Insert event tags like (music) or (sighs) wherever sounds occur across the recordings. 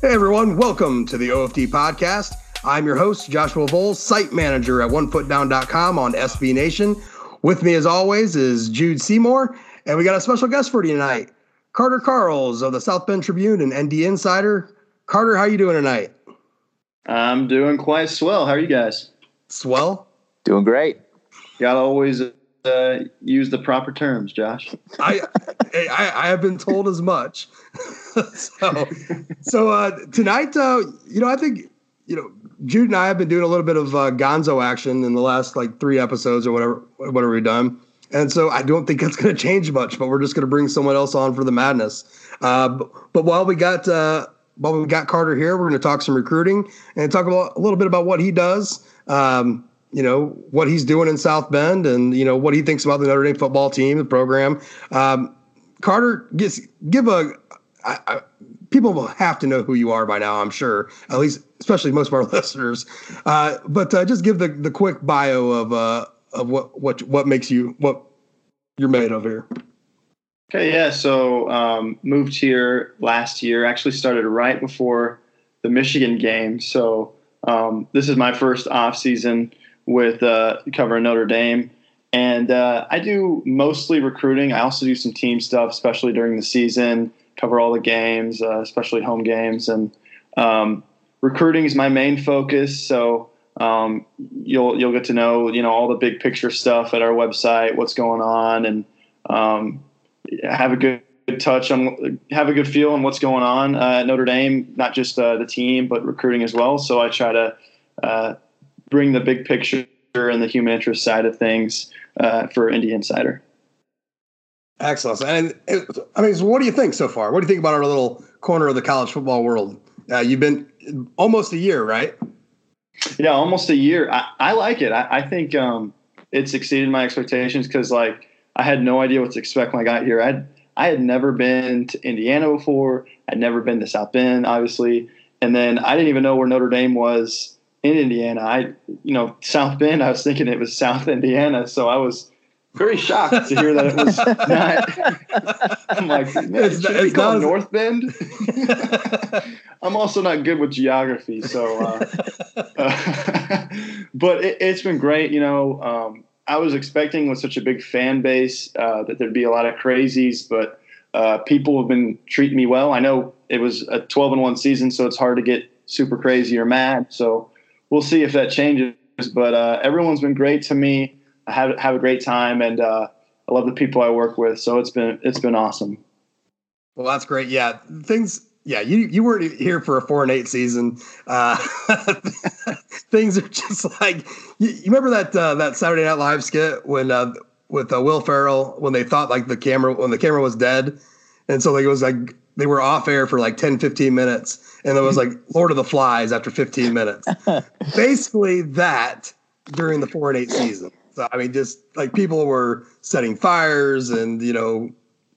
Hey everyone, welcome to the OFD podcast. I'm your host, Joshua Vowles, site manager at onefootdown.com on SB Nation. With me, as always, is Jude Seymour, and we got a special guest for you tonight, Carter Karels of the South Bend Tribune and ND Insider. Carter, how you doing tonight? I'm doing quite swell. How are you guys? Swell. Doing great. Got to always uh, use the proper terms, Josh. I, I, I have been told as much. (laughs) so, so uh, tonight, uh, you know, I think you know Jude and I have been doing a little bit of uh, Gonzo action in the last like three episodes or whatever, whatever we've done. And so I don't think that's going to change much, but we're just going to bring someone else on for the madness. Uh, but, but, while we got uh, while we got Carter here, we're going to talk some recruiting and talk about a little bit about what he does. Um, you know what he's doing in South Bend, and you know what he thinks about the Notre Dame football team, the program. Um, Carter, give a. I, I, people will have to know who you are by now, I'm sure. At least, especially most of our (laughs) listeners. Uh, but uh, just give the the quick bio of uh, of what what what makes you what you're made of here. Okay, yeah. So um, moved here last year. Actually started right before the Michigan game. So um, this is my first off season with uh, covering Notre Dame. And uh, I do mostly recruiting. I also do some team stuff, especially during the season. Cover all the games, uh, especially home games, and um, recruiting is my main focus. So um, you'll you'll get to know you know all the big picture stuff at our website, what's going on, and um, have a good, touch on have a good feel on what's going on uh, at Notre Dame, not just uh, the team but recruiting as well. So I try to uh, bring the big picture and the human interest side of things uh, for ND Insider. Excellent. And it, I mean, so what do you think so far? What do you think about our little corner of the college football world? Uh, you've been almost a year, right? Yeah, almost a year. I, I like it. I, I think um, it's exceeded my expectations because, like, I had no idea what to expect when I got here. I I had never been to Indiana before. I'd never been to South Bend, obviously, and then I didn't even know where Notre Dame was in Indiana. I, you know, South Bend. I was thinking it was South Indiana, so I was very shocked to hear that it was (laughs) not. I'm like, man, it's, it it's called North Bend. (laughs) I'm also not good with geography, so. Uh, (laughs) uh, but it, has been great. You know, um, I was expecting with such a big fan base uh, that there'd be a lot of crazies, but uh, people have been treating me well. I know it was a 12 and one season, so it's hard to get super crazy or mad. So we'll see if that changes. But uh, everyone's been great to me. I have have a great time, and uh, I love the people I work with. So it's been it's been awesome. Well, that's great. Yeah, things. Yeah, you you weren't here for a four and eight season. Uh, (laughs) things are just like you, you remember that uh, that Saturday Night Live skit when uh, with uh, Will Ferrell when they thought like the camera when the camera was dead, and so like it was like they were off air for like 10, 15 minutes, and it was like Lord of the Flies after 15 minutes. (laughs) Basically, that during the four and eight season. So I mean, just like people were setting fires, and you know,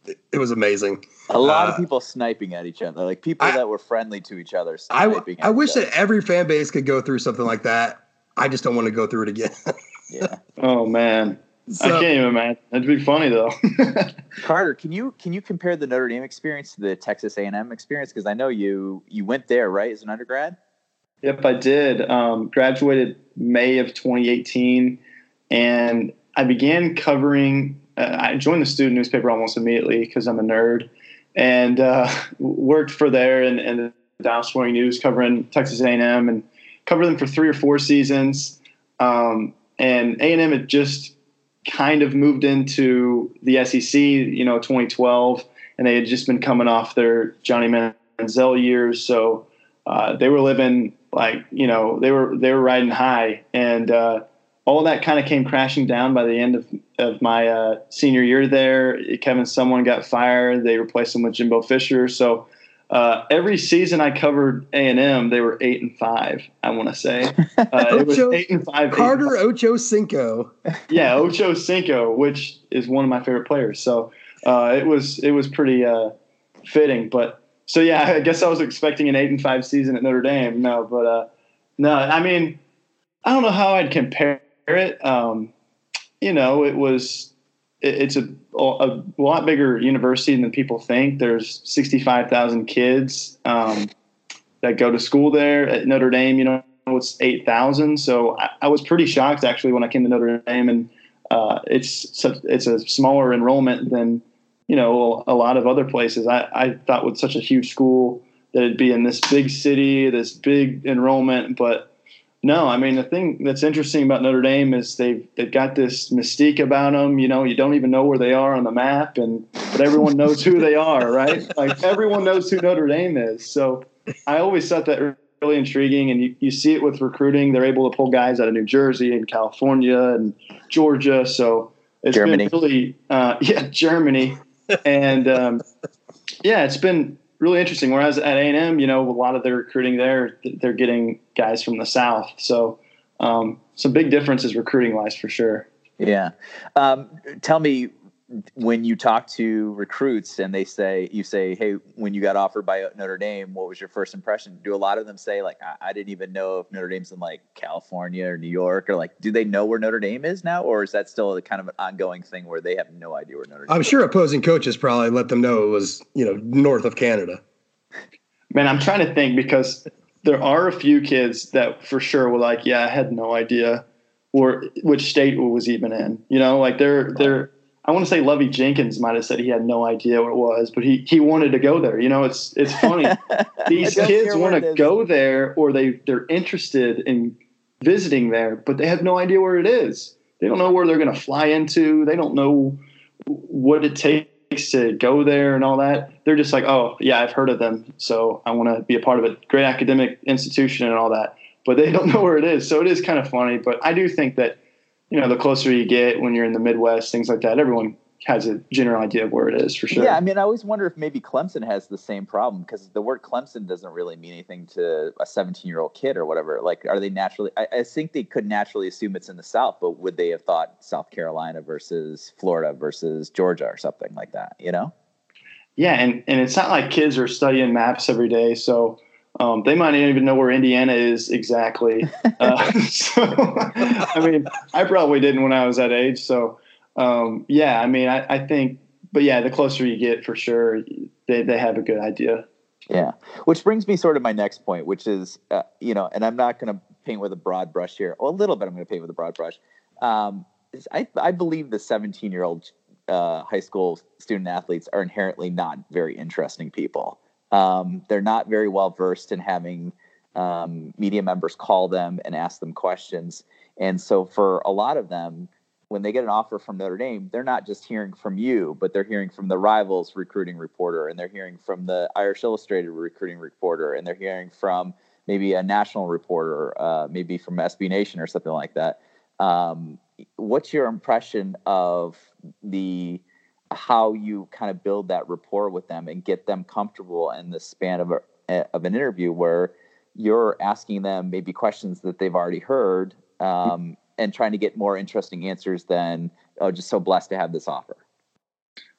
it, it was amazing. A lot uh, of people sniping at each other, like people I, that were friendly to each other. I, I wish other. that every fan base could go through something like that. I just don't want to go through it again. yeah. (laughs) Oh man. So, I can't even imagine. That'd be funny though. (laughs) Carter, can you can you compare the Notre Dame experience to the Texas A and M experience? Because I know you you went there right as an undergrad. Yep, I did. Um, graduated May of 2018, and I began covering. Uh, I joined the student newspaper almost immediately because I'm a nerd, and uh, worked for there and, and the Dallas Morning News covering Texas A&M and covered them for three or four seasons. Um, and A&M had just kind of moved into the SEC, you know, 2012, and they had just been coming off their Johnny Manziel years, so uh, they were living like you know they were they were riding high, and uh, all that kind of came crashing down by the end of of my uh, senior year there. Kevin Sumlin got fired. They replaced him with Jimbo Fisher, so uh, every season I covered A and M, they were eight and five. I want to say (laughs) uh, it was eight and five. Carter and Ocho Cinco. yeah, Ocho Cinco, which is one of my favorite players. So uh, it was it was pretty uh, fitting. But so yeah, (laughs) I guess I was expecting an eight and five season at Notre Dame. No, but uh, no, I mean, I don't know how I'd compare it. Um, you know, it was it's a, a lot bigger university than people think. There's 65,000 kids. Um, that go to school there at Notre Dame. You know, it's eight thousand. So I, I, was pretty shocked actually when I came to Notre Dame, and uh, it's it's a smaller enrollment than you know a lot of other places. I, I thought with such a huge school that it'd be in this big city, this big enrollment, but no, I mean the thing that's interesting about Notre Dame is they've they've got this mystique about them. You know, you don't even know where they are on the map, and but everyone knows who they are, right? (laughs) Like everyone knows who Notre Dame is. So I always thought that really intriguing, and you, you see it with recruiting. They're able to pull guys out of New Jersey and California and Georgia. So it's Germany. been really, uh, (laughs) yeah, Germany, and um, yeah, it's been really interesting. Whereas at A and M, you know, a lot of their recruiting there, they're getting guys from the South. So um, some big differences recruiting wise for sure. Yeah. Um, tell me when you talk to recruits and they say you say hey when you got offered by notre dame what was your first impression? Do a lot of them say like i, I didn't even know if notre dame's in like california or new york or like do they know where notre dame is now or is that still a kind of an ongoing thing where they have no idea where notre dame i'm is? sure opposing coaches probably let them know it was you know north of canada. Man i'm trying to think because there are a few kids that for sure were like yeah i had no idea or which state it was even in. You know like they're they're I want to say Lovey Jenkins might have said he had no idea what it was, but he he wanted to go there. You know, it's it's funny. (laughs) These kids want to go there, or they they're interested in visiting there, but they have no idea where it is. They don't know where they're going to fly into. They don't know what it takes to go there and all that. They're just like, oh yeah, I've heard of them, so I want to be a part of a great academic institution and all that. But they (laughs) don't know where it is, so it is kind of funny. But I do think that you know, the closer you get when you're in the Midwest, things like that, everyone has a general idea of where it is for sure. Yeah, I mean, I always wonder if maybe Clemson has the same problem because the word Clemson doesn't really mean anything to a 17 year old kid or whatever. Like, are they naturally? I, I, think they could naturally assume it's in the South, but would they have thought South Carolina versus Florida versus Georgia or something like that? You know? Yeah, and and it's not like kids are studying maps every day, so um, they might not even know where Indiana is exactly. (laughs) Uh, (laughs) so, I mean, I probably didn't when I was that age. So, um, yeah, I mean, I, I, think, but yeah, the closer you get, for sure, they they have a good idea. Yeah, which brings me sort of my next point, which is, uh, you know, and I'm not going to paint with a broad brush here. Well, a little bit, I'm going to paint with a broad brush. Um, I I believe the 17 year old uh, high school student athletes are inherently not very interesting people. Um, they're not very well versed in having um, media members call them and ask them questions. And so for a lot of them, when they get an offer from Notre Dame, they're not just hearing from you, but they're hearing from the rivals recruiting reporter, and they're hearing from the Irish Illustrated recruiting reporter, and they're hearing from maybe a national reporter, uh, maybe from SB Nation or something like that. Um, what's your impression of the how you kind of build that rapport with them and get them comfortable in the span of a, of an interview where you're asking them maybe questions that they've already heard um, and trying to get more interesting answers than oh just so blessed to have this offer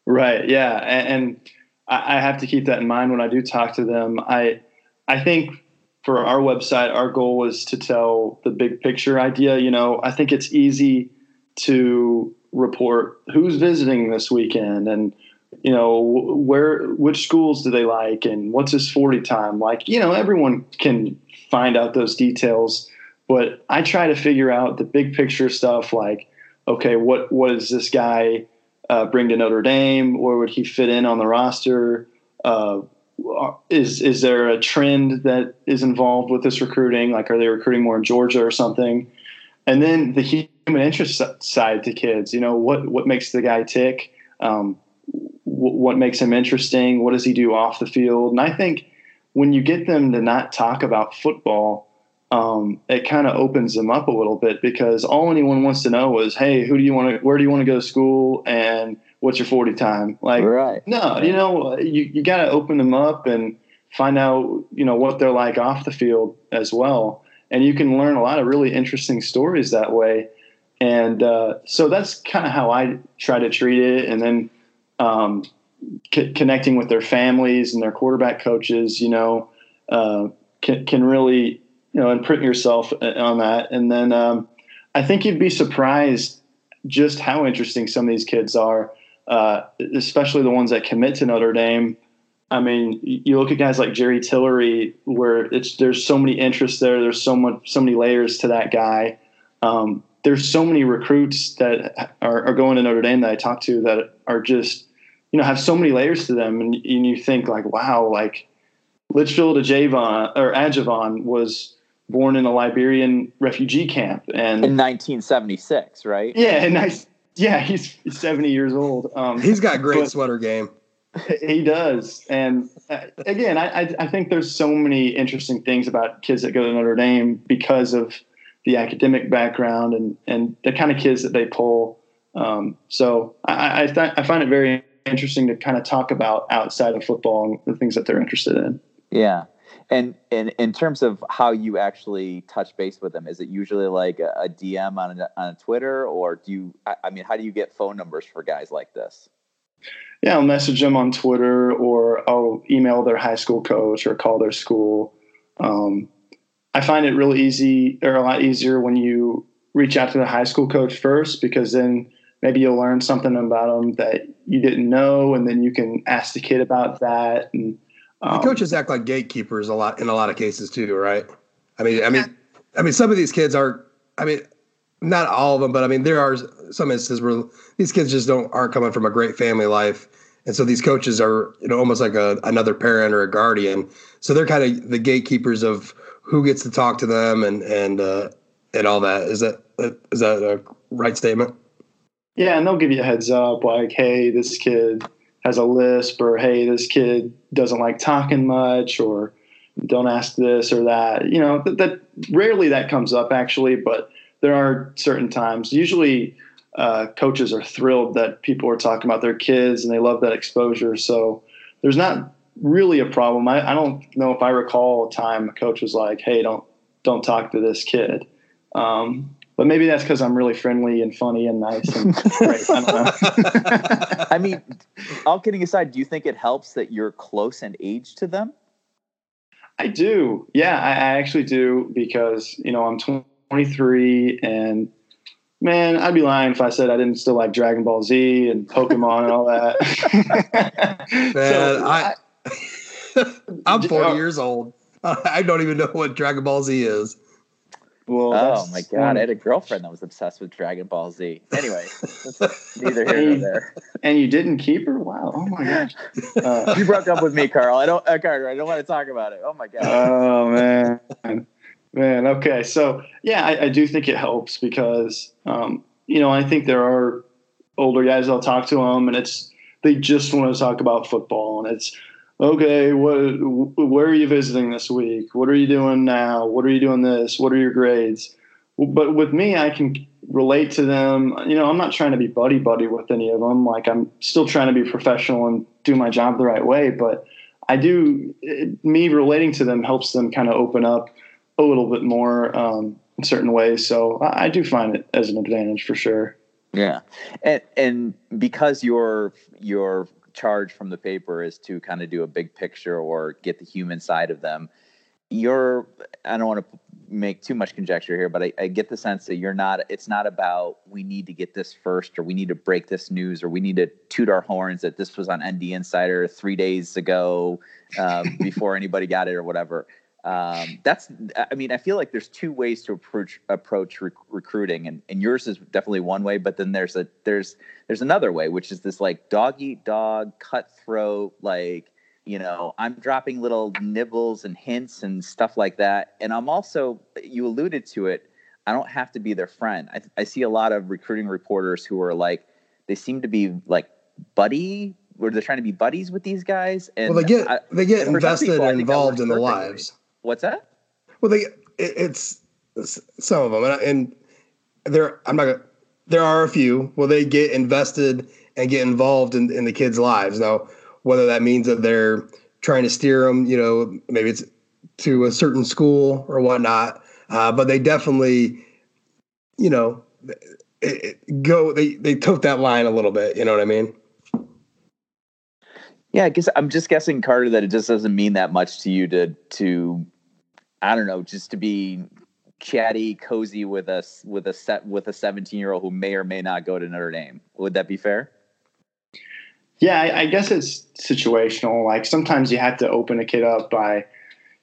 right yeah and, and I have to keep that in mind when I do talk to them. I I think for our website, our goal was to tell the big picture idea. You know, I think it's easy to report who's visiting this weekend? And you know where which schools do they like? And what's his 40 time? Like you know everyone can find out those details but i try to figure out the big picture stuff like okay what what does this guy uh, bring to notre dame? Where would he fit in on the roster? Uh, is is there a trend that is involved with this recruiting? Like are they recruiting more in georgia or something? And then the human interest side to kids. You know, what what makes the guy tick? Um, what makes him interesting? What does he do off the field? And I think when you get them to not talk about football, um, it kind of opens them up a little bit because all anyone wants to know is, hey, who do you want to, where do you want to go to school, and what's your forty time? Like, right. no, you know, you you got to open them up and find out, you know, what they're like off the field as well and you can learn a lot of really interesting stories that way. And uh, so that's kind of how I try to treat it. And then um, c- connecting with their families and their quarterback coaches, you know, uh, can, can really, you know, imprint yourself uh, on that. And then um, I think you'd be surprised just how interesting some of these kids are, uh, especially the ones that commit to Notre Dame. I mean, you look at guys like Jerry Tillery, where it's there's so many interests there. There's so much, so many layers to that guy. Um, there's so many recruits that are, are, going to Notre Dame that I talk to that are just, you know, have so many layers to them, and, and you think like, wow, like Litchfield Ajavon or Adjavon was born in a Liberian refugee camp, and in 1976, right? Yeah, and I, yeah, he's 70 years old. Um, he's got great sweater game. He does, and uh, again, I, I think there's so many interesting things about kids that go to Notre Dame because of the academic background and and the kind of kids that they pull. Um, so I I, th- I find it very interesting to kind of talk about outside of football and the things that they're interested in. Yeah. And, and in terms of how you actually touch base with them, is it usually like a, a DM on a, on a Twitter, or do you? I, I mean, how do you get phone numbers for guys like this? Yeah, I'll message them on Twitter, or I'll email their high school coach, or call their school. Um, I find it really easy, or a lot easier, when you reach out to the high school coach first, because then maybe you'll learn something about them that you didn't know, and then you can ask the kid about that and um, coaches act like gatekeepers a lot in a lot of cases too, right? I mean, I mean, I mean, some of these kids are. I mean, not all of them, but I mean, there are some instances where these kids just don't aren't coming from a great family life, and so these coaches are, you know, almost like a another parent or a guardian. So they're kind of the gatekeepers of who gets to talk to them and and uh, and all that. Is that is that a right statement? Yeah, and they'll give you a heads up, like, hey, this kid has a lisp or hey this kid doesn't like talking much or don't ask this or that you know that, that rarely that comes up actually but there are certain times usually uh, coaches are thrilled that people are talking about their kids and they love that exposure so there's not really a problem I, I don't know if i recall a time a coach was like hey don't don't talk to this kid um, but maybe that's because I'm really friendly and funny and nice and (laughs) great. I don't know. I mean, all kidding aside, do you think it helps that you're close in age to them? I do. Yeah, I, I actually do because you know I'm 23 and man, I'd be lying if I said I didn't still like Dragon Ball Z and Pokemon and all that. (laughs) (laughs) man, so, I, I (laughs) I'm 40 uh, years old. (laughs) I don't even know what Dragon Ball Z is. Well, oh my god, I had a girlfriend that was obsessed with Dragon Ball Z. Anyway, (laughs) neither here nor there. And you didn't keep her? Wow! Oh my gosh. Uh, you broke up with me, Carl. I don't, uh, Carter. I don't want to talk about it. Oh my god. Oh man, man. Okay, so yeah, I, I do think it helps because um, you know I think there are older guys. I'll talk to them, and it's they just want to talk about football, and it's okay, what, where are you visiting this week? What are you doing now? What are you doing this? What are your grades? But with me, I can relate to them. You know, I'm not trying to be buddy buddy with any of them. Like I'm still trying to be professional and do my job the right way. But I do it, me relating to them helps them kind of open up a little bit more um, in certain ways. So I, I do find it as an advantage for sure. Yeah, and and because your your charge from the paper is to kind of do a big picture or get the human side of them. You're i don't want to make too much conjecture here but I, I, get the sense that you're not it's not about we need to get this first or we need to break this news or we need to toot our horns that this was on nd insider three days ago um, (laughs) before anybody got it or whatever um, that's i mean i feel like there's two ways to approach approach rec- recruiting and, and yours is definitely one way but then there's a there's there's another way which is this like dog eat dog cutthroat like you know i'm dropping little nibbles and hints and stuff like that. And i'm also you alluded to it i don't have to be their friend. I, I see a lot of recruiting reporters who are like they seem to be like buddy where they're trying to be buddies with these guys and well they get I, they get invested people, and involved in their lives What's that? Well, they it, it's, it's, some of them, and, and there I'm not gonna. There are a few. Well, they get invested and get involved in, in the kids' lives. Now, whether that means that they're trying to steer them, you know, maybe it's to a certain school or whatnot, uh, but they definitely, you know, it, it go they they tote that line a little bit. You know what I mean? Yeah, I guess I'm just guessing, Carter, that it just doesn't mean that much to you to to I don't know, just to be chatty, cozy with us with a set with a 17 year old who may or may not go to Notre Dame. Would that be fair? Yeah, I, I guess it's situational. Like sometimes you have to open a kid up by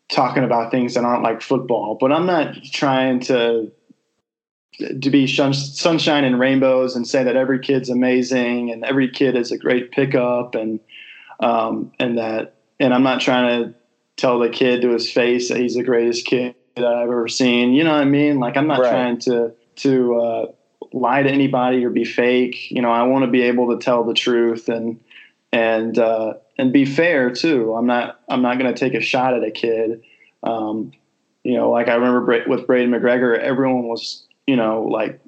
talking about things that aren't like football. But I'm not trying to to be sunshine and rainbows and say that every kid's amazing and every kid is a great pickup and um, and that and I'm not trying to tell the kid to his face that he's the greatest kid that I've ever seen. You know what I mean? Like I'm not right. trying to to uh, lie to anybody or be fake. You know, I want to be able to tell the truth and and uh, and be fair too. I'm not I'm not going to take a shot at a kid. Um, you know, like I remember with Braiden McGregor, everyone was you know like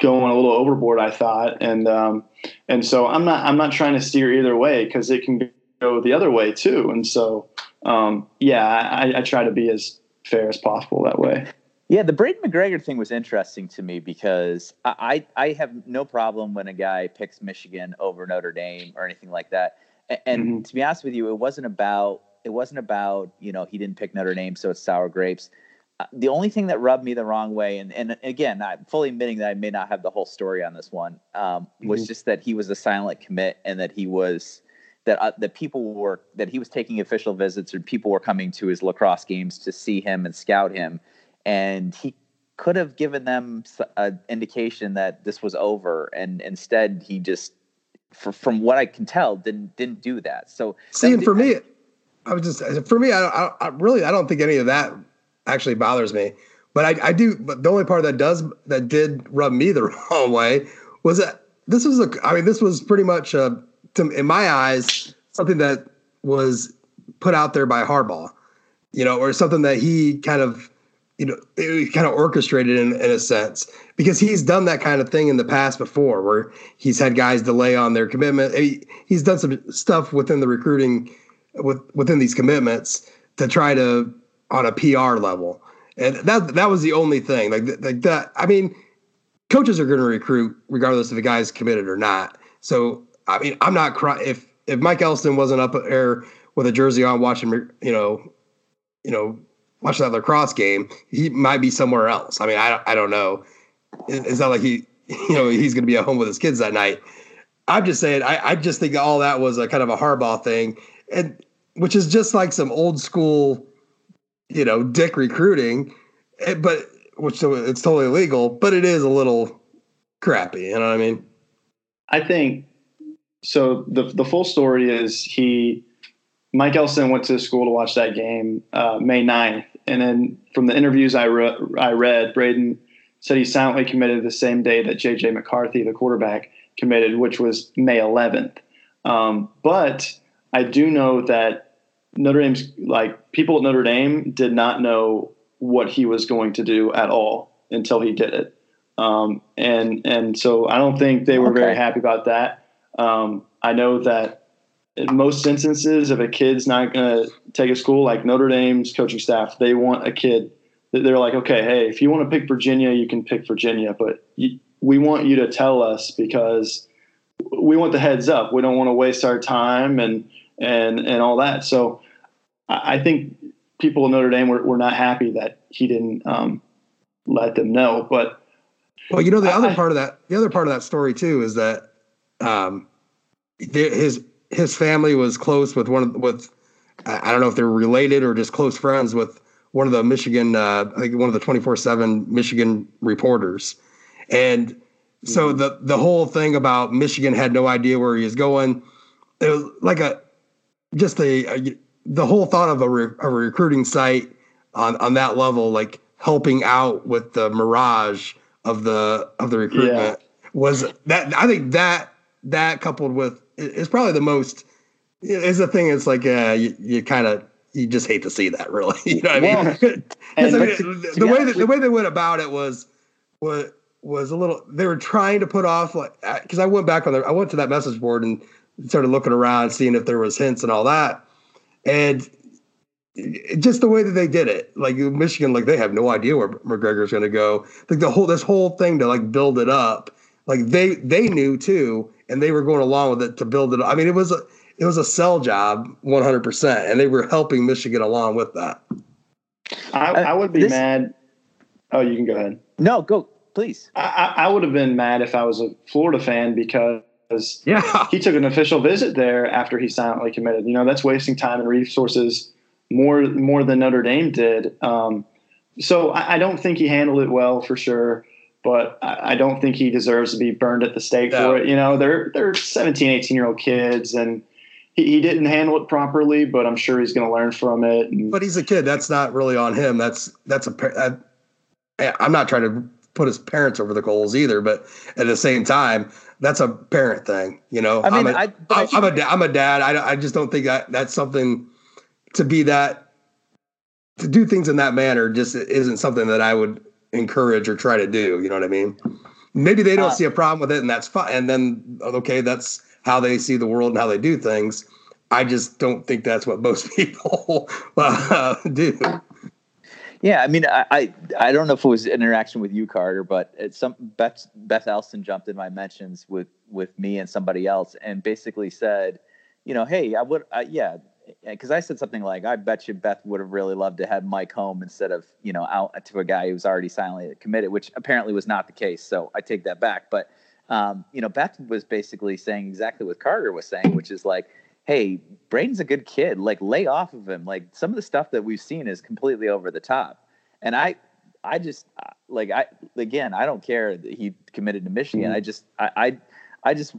going a little overboard. I thought, and um, and so I'm not I'm not trying to steer either way because it can go the other way too. And so um, yeah, I, I try to be as fair as possible that way. Yeah, the Braiden McGregor thing was interesting to me because I, I have no problem when a guy picks Michigan over Notre Dame or anything like that. And mm-hmm. to be honest with you, it wasn't about it wasn't about you know he didn't pick Notre Dame, so it's sour grapes. Uh, the only thing that rubbed me the wrong way, and and again, I'm fully admitting that I may not have the whole story on this one, um, was mm-hmm. just that he was a silent commit and that he was that uh, that people were that he was taking official visits or people were coming to his lacrosse games to see him and scout him and he could have given them an indication that this was over, and instead he just, for, from what I can tell, didn't didn't do that. So see, for me, I was just for me, I, I, I, really I don't think any of that actually bothers me. But I, I do. But the only part that does that did rub me the (laughs) wrong way was that this was a. I mean, this was pretty much a, to, in my eyes something that was put out there by Harbaugh, you know, or something that he kind of you know, it kind of orchestrated in, in a sense because he's done that kind of thing in the past before where he's had guys delay on their commitment. He, he's done some stuff within the recruiting with within these commitments to try to on a PR level. And that that was the only thing like, like that. I mean, coaches are going to recruit regardless if the guy's committed or not. So, I mean, I'm not crying if, if Mike Elston wasn't up there with a jersey on watching, you know, you know, watch that lacrosse game, he might be somewhere else. I mean, I, I don't know. It's not like he, (laughs) you know, he's going to be at home with his kids that night. I'm just saying, I, I just think all that was a kind of a Harbaugh thing, and which is just like some old school, you know, dick recruiting, eh, but which it's totally legal, but it is a little crappy. You know what I mean? I think so. The the full story is he Mike Elston went to school to watch that game uh, May 9th. And then from the interviews I, re- I read, Braiden said he silently committed the same day that J.J. McCarthy, the quarterback, committed, which was May 11th. Um, but I do know that Notre Dame's, like, people at Notre Dame did not know what he was going to do at all until he did it. Um, and, and so I don't think they were okay. very happy about that. Um, I know that in most instances, if a kid's not going to take a school like Notre Dame's coaching staff, they want a kid. That they're like, okay, hey, if you want to pick Virginia, you can pick Virginia, but you, we want you to tell us because we want the heads up. We don't want to waste our time and and and all that. So I think people in Notre Dame were, were not happy that he didn't um, let them know. But well, you know, the I, other part of that, the other part of that story too, is that um, his his family was close with one of with I don't know if they're related or just close friends with one of the Michigan, uh, I think one of the twenty four seven Michigan reporters, and so mm-hmm. the the whole thing about Michigan had no idea where he was going. It was like a just a, a the whole thought of a, re, a recruiting site on on that level, like helping out with the mirage of the of the recruitment yeah. was that I think that that coupled with is probably the most is the thing. It's like uh, you, you kind of you just hate to see that, really. (laughs) you know what I mean? (laughs) I mean the way that, the way they went about it was was was a little. They were trying to put off like because I went back on there. I went to that message board and started looking around, seeing if there was hints and all that, and just the way that they did it, like Michigan, like they have no idea where McGregor's going to go. Like the whole this whole thing to like build it up, like they they knew too, and they were going along with it to build it. I mean, it was a it was a sell job, one hundred percent, and they were helping Michigan along with that. I, I would be this, mad. Oh, you can go ahead. No, go please. I, I would have been mad if I was a Florida fan because because yeah. he took an official visit there after he silently committed. You know, that's wasting time and resources more more than Notre Dame did. Um, so I, I, don't think he handled it well for sure, but I, I don't think he deserves to be burned at the stake no. for it. You know, they're they're 17, 18 year old kids and he, he didn't handle it properly, but I'm sure he's going to learn from it. And, but he's a kid. That's not really on him. That's that's a. I, eh, I'm not trying to put his parents over the coals either, but at the same time, that's a parent thing. You know, I mean, I'm a, I, I I'm, a I'm a dad. I I just don't think that that's something to be that to do things in that manner just isn't something that I would encourage or try to do. You know what I mean? Maybe they don't uh, see a problem with it, and that's fine. And then okay, that's how they see the world and how they do things. I just don't think that's what most (laughs) people uh, do. Yeah, I mean, I, I, I don't know if it was interaction with you, Carter, but it's some Beth Beth Elston jumped in my mentions with with me and somebody else, and basically said, you know, hey, I would, uh, yeah, because I said something like, I bet you Beth would have really loved to have Mike home instead of you know out to a guy who's already silently committed, which apparently was not the case. So I take that back, but um, you know, Beth was basically saying exactly what Carter was saying, which is like, hey, Braiden's a good kid. Like, lay off of him. Like, some of the stuff that we've seen is completely over the top. And I, I just uh, like I again, I don't care that he committed to Michigan. Mm-hmm. I just, I, I, I just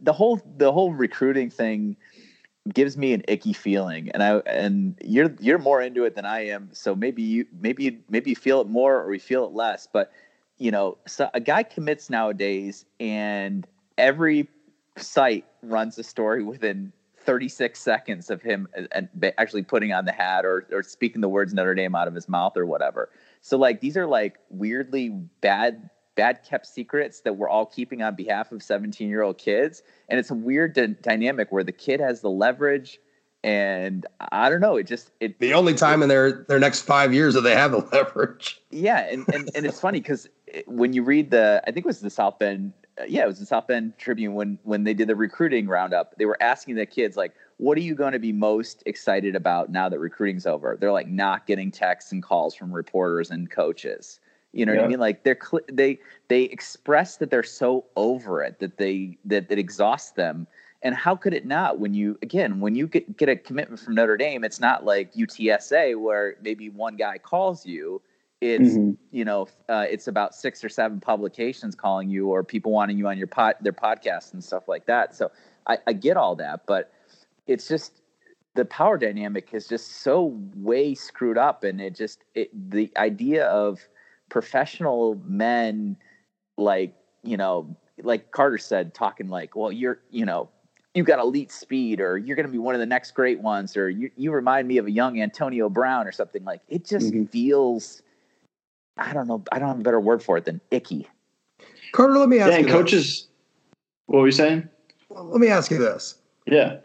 the whole the whole recruiting thing gives me an icky feeling and i and you're you're more into it than i am so maybe you maybe maybe you feel it more or we feel it less but you know, so a guy commits nowadays, and every site runs a story within 36 seconds of him uh, and actually putting on the hat or, or speaking the words Notre Dame out of his mouth or whatever. So like these are like weirdly bad bad kept secrets that we're all keeping on behalf of 17 year old kids and it's a weird d- dynamic where the kid has the leverage and I don't know. It just it the only time it, in their their next five years that they have the (laughs) leverage. Yeah, and and, and it's funny because when you read the, I think it was the South Bend, uh, yeah, it was the South Bend Tribune when when they did the recruiting roundup. They were asking the kids like, "What are you going to be most excited about now that recruiting's over?" They're like, not getting texts and calls from reporters and coaches. You know yeah. what I mean? Like they're cl- they they express that they're so over it that they that it exhausts them and how could it not when you again when you get, get a commitment from Notre Dame, it's not like UTSA where maybe one guy calls you. It's mm-hmm. you know uh, it's about six or seven publications calling you or people wanting you on your pod their podcasts and stuff like that. So I, I get all that, but it's just the power dynamic is just so way screwed up, and it just it the idea of professional men like you know like Carter said, talking like, well, you're, you know, you got elite speed or you're going to be one of the next great ones or you, you remind me of a young Antonio Brown or something like it just mm-hmm. feels I don't know I don't have a better word for it than icky. Carter, let me ask yeah, you. coaches this. what were you saying? Well, let me ask you this. Yeah.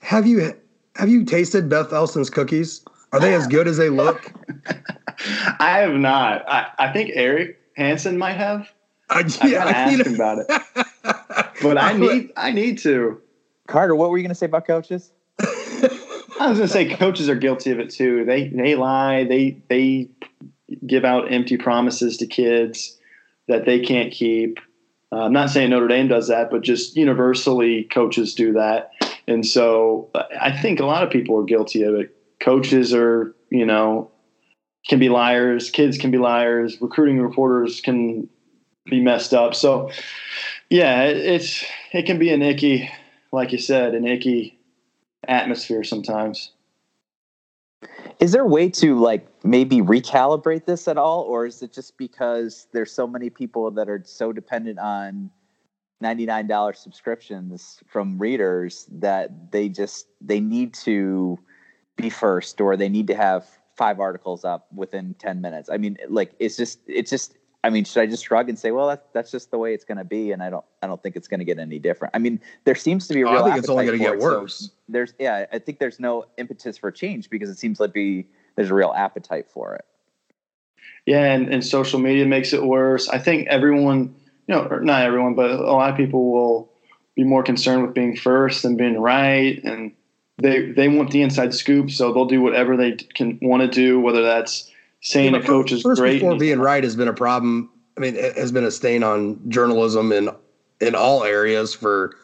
Have you have you tasted Beth Elston's cookies? Are they as good as they look? (laughs) I have not. I, I think Eric Hansen might have. Uh, yeah, I asked him about it, (laughs) but I need I need to. Carter, what were you going to say about coaches? I was going to say coaches are guilty of it too. They they lie. They they give out empty promises to kids that they can't keep. Uh, I'm not saying Notre Dame does that, but just universally, coaches do that. And so I think a lot of people are guilty of it. Coaches are, you know, can be liars. Kids can be liars. Recruiting reporters can be messed up. So, yeah, it, it's it can be an icky like you said, an icky atmosphere sometimes. Is there a way to like maybe recalibrate this at all, or is it just because there's so many people that are so dependent on $99 subscriptions from readers that they just they need to be first or they need to have five articles up within 10 minutes. I mean, like it's just it's just I mean, should I just shrug and say, well, that's that's just the way it's going to be, and I don't I don't think it's going to get any different. I mean, there seems to be a real. Oh, I think it's only going to get worse. So there's yeah, I think there's no impetus for change because it seems like be there's a real appetite for it. Yeah, and, and social media makes it worse. I think everyone, you know, not everyone, but a lot of people will be more concerned with being first and being right, and they they want the inside scoop, so they'll do whatever they can want to do, whether that's saying yeah, a coach is first great. Before being right has been a problem. I mean, it has been a stain on journalism in in all areas for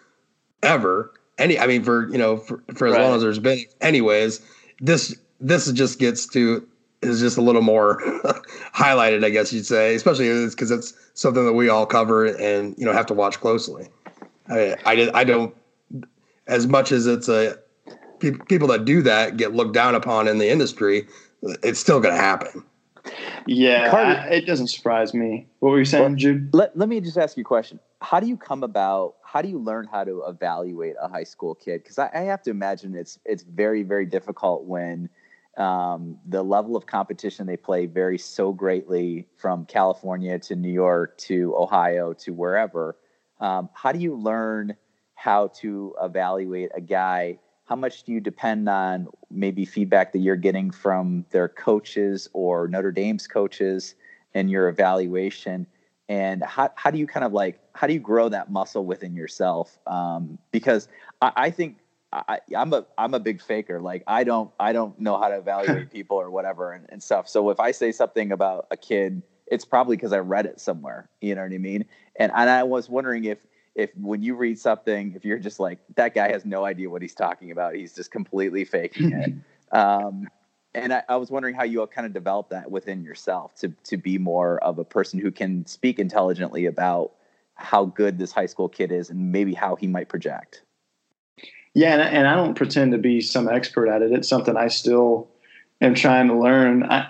ever. Any, I mean, for you know, for, for as right. long as there's been, anyways. This this just gets to is just a little more (laughs) highlighted, I guess you'd say, especially because it's something that we all cover and you know have to watch closely. I I, I don't as much as it's a people that do that get looked down upon in the industry. It's still going to happen. Yeah, Carter, I, it doesn't surprise me. What were you saying, well, Jude? Let, let me just ask you a question. How do you come about? How do you learn how to evaluate a high school kid? Because I, I have to imagine it's it's very very difficult when um, the level of competition they play varies so greatly from California to New York to Ohio to wherever. Um, how do you learn how to evaluate a guy? How much do you depend on maybe feedback that you're getting from their coaches or Notre Dame's coaches in your evaluation? And how, how do you kind of like, how do you grow that muscle within yourself? Um, because I, I think I, am a I'm a big faker. Like I don't I don't know how to evaluate (laughs) people or whatever and, and stuff. So if I say something about a kid, it's probably because I read it somewhere. You know what I mean? And and I was wondering if if when you read something, if you're just like that guy has no idea what he's talking about, he's just completely faking it. (laughs) um, and I, I was wondering how you kind of develop that within yourself to to be more of a person who can speak intelligently about how good this high school kid is and maybe how he might project. Yeah, and, and I don't pretend to be some expert at it. It's something I still am trying to learn. I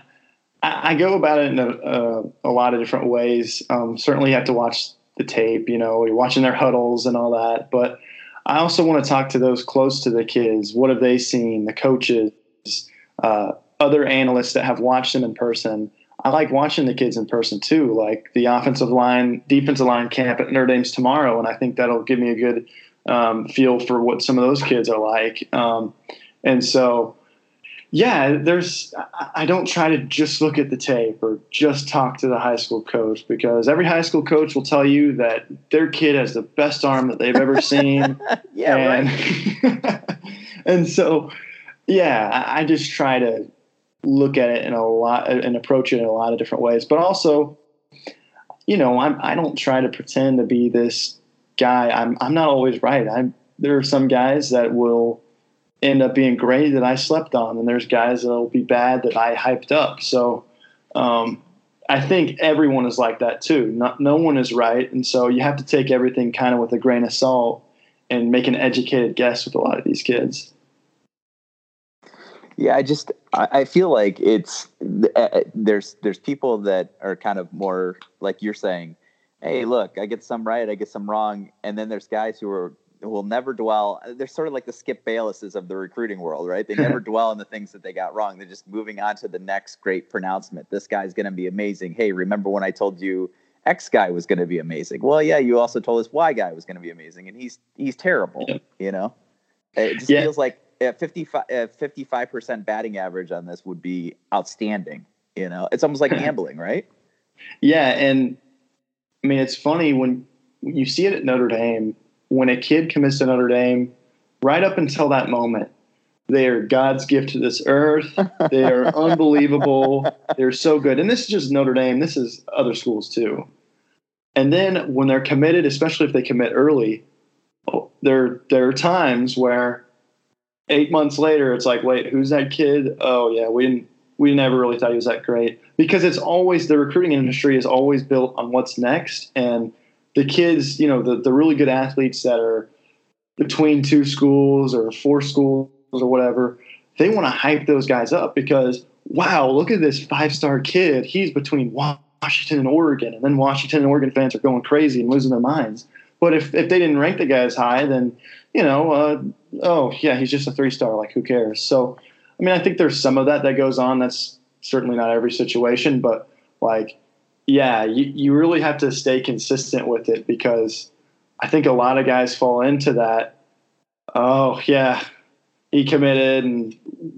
I go about it in a, a, a lot of different ways. Um, certainly, have to watch the tape. You know, you're watching their huddles and all that. But I also want to talk to those close to the kids. What have they seen? The coaches, uh, other analysts that have watched them in person. I like watching the kids in person too, like the offensive line, defensive line camp at Notre Dame's tomorrow, and I think that'll give me a good um, feel for what some of those kids are like. Um, and so, yeah, there's, I don't try to just look at the tape or just talk to the high school coach because every high school coach will tell you that their kid has the best arm that they've ever (laughs) seen. yeah, and, right. (laughs) and so, yeah, I just try to look at it in a lot and approach it in a lot of different ways, but also, you know, I'm, I don't try to pretend to be this guy, I'm I'm not always right. I'm there are some guys that will end up being great that I slept on, and there's guys that'll be bad that I hyped up. So um, I think everyone is like that too. Not, no one is right, and so you have to take everything kind of with a grain of salt and make an educated guess with a lot of these kids. Yeah, I just I feel like it's uh, uh, there's there's people that are kind of more like you're saying hey, look, I get some right, I get some wrong, and then there's guys who are will never dwell. Uh, they're sort of like the Skip Baylesses of the recruiting world, right? They never (laughs) dwell on the things that they got wrong. They're just moving on to the next great pronouncement. This guy's going to be amazing. Hey, remember when I told you X guy was going to be amazing? Well, yeah, you also told us Y guy was going to be amazing, and he's he's terrible. Yeah. You know, it just yeah. feels like a uh, 55 percent batting average on this would be outstanding. You know, it's almost like (clears throat) gambling, right? Yeah, and I mean, it's funny when you see it at Notre Dame. When a kid commits to Notre Dame, right up until that moment, they are God's gift to this earth. They are (laughs) unbelievable. They're so good. And this is just Notre Dame. This is other schools too. And then when they're committed, especially if they commit early, there there are times where eight months later, it's like, wait, who's that kid? Oh yeah, we didn't we never really thought he was that great because it's always the recruiting industry is always built on what's next and the kids you know the, the really good athletes that are between two schools or four schools or whatever they want to hype those guys up because wow look at this five star kid. He's between washington and oregon and then washington and oregon fans are going crazy and losing their minds. But if, if they didn't rank the guy as high then you know uh, oh yeah he's just a three star like who cares? So I mean, I think there's some of that that goes on. That's certainly not every situation, but like, yeah, you, you really have to stay consistent with it because I think a lot of guys fall into that. Oh, yeah, he committed and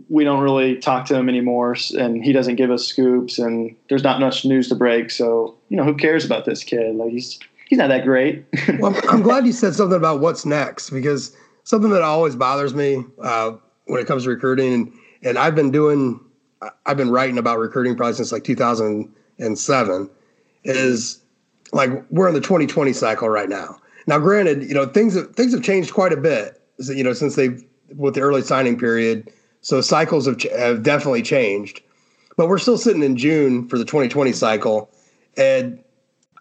we don't really talk to him anymore and he doesn't give us scoops and there's not much news to break. So, you know, who cares about this kid? Like, he's, he's not that great. (laughs) well, I'm glad you said something about what's next because something that always bothers me uh, when it comes to recruiting and and I've been doing, I've been writing about recruiting probably since like 2007. Is like we're in the 2020 cycle right now, Now, granted, you know things have, things have changed quite a bit. You know, since they've with the early signing period, so cycles have, have definitely changed. But we're still sitting in June for the 2020 cycle, and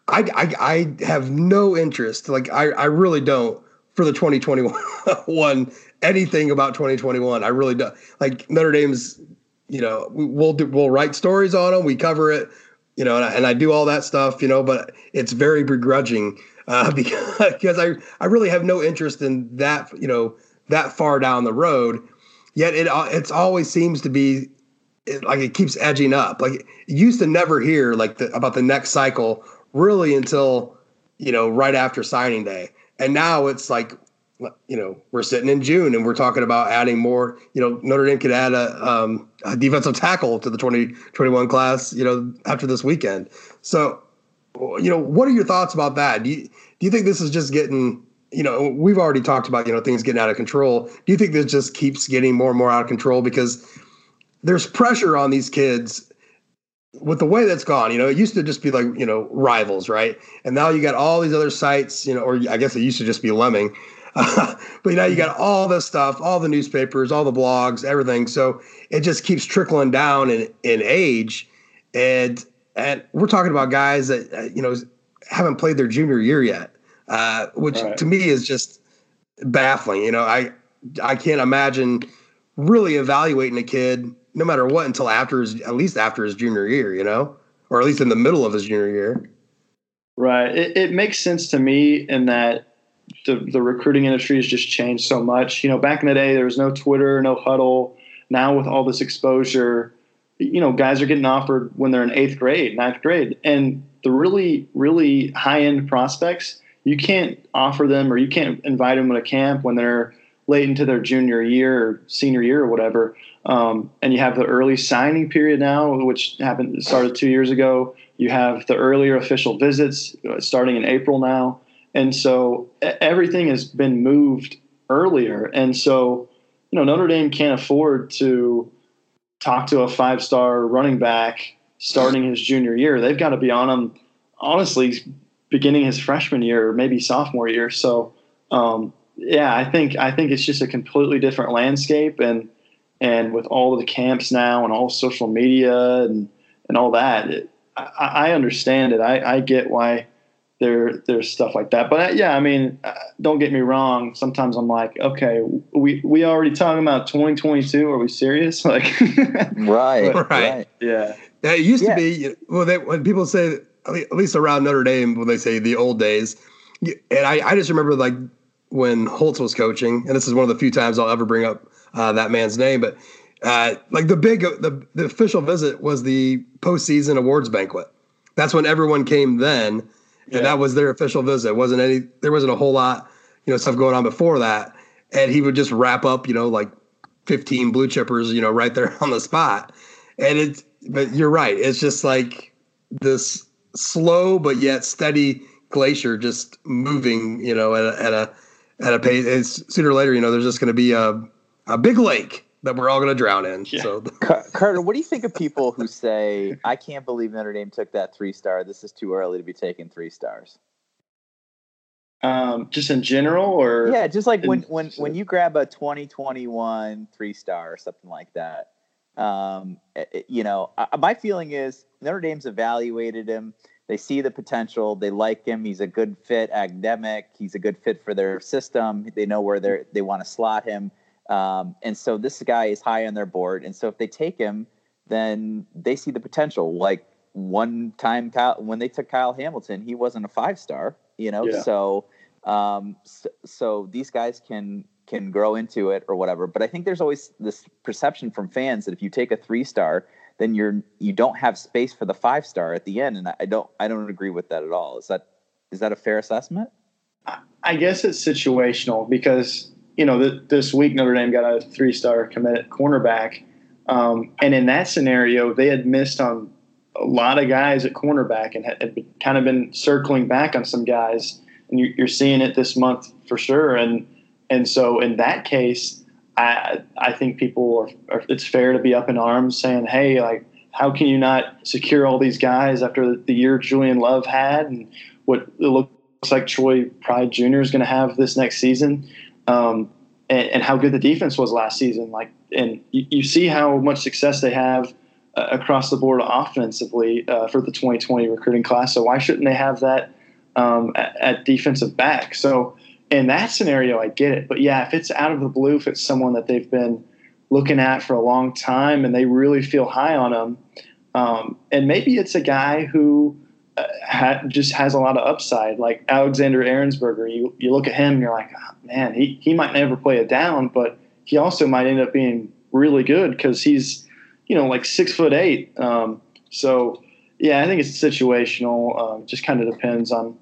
I, I, I have no interest. Like I, I really don't for the 2021 (laughs) anything about 2021. I really don't. Like Notre Dame's, you know, we, will do, we'll write stories on them. We cover it, you know, and I, and I do all that stuff, you know, but it's very begrudging uh, because, (laughs) because I, I really have no interest in that, you know, that far down the road. Yet it it's always seems to be it, like it keeps edging up. Like used to never hear like the, about the next cycle really until you know right after signing day, and now it's like you know we're sitting in June and we're talking about adding more. You know Notre Dame could add a, um, a defensive tackle to the 2021 class. You know after this weekend. So you know what are your thoughts about that? Do you do you think this is just getting you know, we've already talked about, you know, things getting out of control. Do you think this just keeps getting more and more out of control because there's pressure on these kids with the way that's gone? You know, it used to just be like, you know, rivals, right? And now you got all these other sites, you know, or I guess it used to just be Lemming. (laughs) But now you got all this stuff, all the newspapers, all the blogs, everything. So it just keeps trickling down in, in age. And, and we're talking about guys that, uh, you know, haven't played their junior year yet uh, which right. to me is just baffling. You know, I I can't imagine really evaluating a kid no matter what until after his at least after his junior year. You know, or at least in the middle of his junior year. Right. It, it makes sense to me in that the the recruiting industry has just changed so much. You know, back in the day there was no Twitter, no Hudl. Now with all this exposure, you know, guys are getting offered when they're in eighth grade, ninth grade, and the really really high end prospects you can't offer them or you can't invite them to camp when they're late into their junior year or senior year or whatever. Um, and you have the early signing period now, which happened started two years ago. You have the earlier official visits uh, starting in April now, and so everything has been moved earlier. And so, you know, Notre Dame can't afford to talk to a five-star running back starting his junior year. They've got to be on him, honestly, beginning his freshman year or maybe sophomore year. So um, yeah, I think I think it's just a completely different landscape and and with all of the camps now and all social media and and all that, it, I, I, understand it. I, I get why there there's stuff like that. But uh, yeah, I mean, uh, don't get me wrong. Sometimes I'm like, okay, we we already talking about 2022. Are we serious? (laughs) Like, right, but, right, yeah. Yeah, it used yeah. to be. Well, they, when people say at least around Notre Dame when they say the old days. And I, I just remember like when Holtz was coaching, and this is one of the few times I'll ever bring up uh, that man's name, but uh, like the big the, the official visit was the postseason awards banquet. That's when everyone came then, and yeah. that was their official visit. It wasn't any there wasn't a whole lot you know stuff going on before that, and he would just wrap up you know like fifteen blue chippers you know right there (laughs) on the spot, and it's but you're right. It's just like this slow but yet steady glacier just moving, you know, at a, at a, at a pace. Sooner or later, you know, there's just going to be a, a big lake that we're all going to drown in. Yeah. So, (laughs) Carter, what do you think of people who say, "I can't believe Notre Dame took that three star. This is too early to be taking three stars." Um, just in general, or yeah, just like when when when you grab a 2021 three star or something like that. Um, it, eh, eh, you know, I, my feeling is Notre Dame's evaluated him. They see the potential. They like him. He's a good fit, academic. He's a good fit for their system. They know where they they want to slot him. Um, and so this guy is high on their board. And so if they take him, then they see the potential. Like one time, Kyle, when they took Kyle Hamilton, he wasn't a five star. You know, yeah. so, um, so so these guys can can grow into it or whatever. But I think there's always this perception from fans that if you take a three star, then you're you don't have space for the five star at the end, and I don't I don't agree with that at all. Is that is that a fair assessment? I guess it's situational because you know th- this week Notre Dame got a three star committed cornerback, um, and in that scenario they had missed on a lot of guys at cornerback and had, had kind of been circling back on some guys, and you, you're seeing it this month for sure. And and so in that case, I I think people are, are, it's fair to be up in arms saying, hey, like how can you not secure all these guys after the year Julian Love had and what it looks like Troy Pride Jr. is going to have this next season, um, and, and, how good the defense was last season. Like, and you, you see how much success they have uh, across the board offensively uh, for the 2020 recruiting class. So why shouldn't they have that um, at, at defensive back? So in that scenario, I get it. But yeah, if it's out of the blue, if it's someone that they've been looking at for a long time and they really feel high on them, um, and maybe it's a guy who ha- just has a lot of upside, like Alexander Ehrensberger. You you look at him and you're like, oh, man, he he might never play it down, but he also might end up being really good because he's you know like six foot eight. Um, so yeah, I think it's situational. Um, just kind of depends on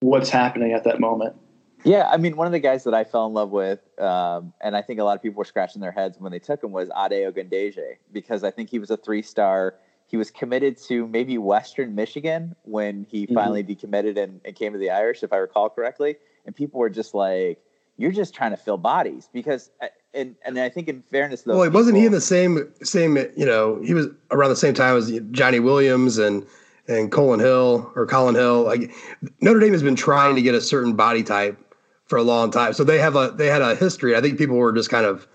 what's happening at that moment. Yeah, I mean, one of the guys that I fell in love with, um, and I think a lot of people were scratching their heads when they took him, was Ade Ogundeji, because I think he was a three star. He was committed to maybe Western Michigan when he mm-hmm. finally decommitted and, and, came to the Irish, if I recall correctly. And people were just like, "You're just trying to fill bodies," because, uh, and and I think in fairness, though, well, people, wasn't he in the same same? You know, he was around the same time as Johnny Williams and and Colin Hill or Colin Hill. Like Notre Dame has been trying to get a certain body type for a long time. So they have a they had a history. I think people were just kind of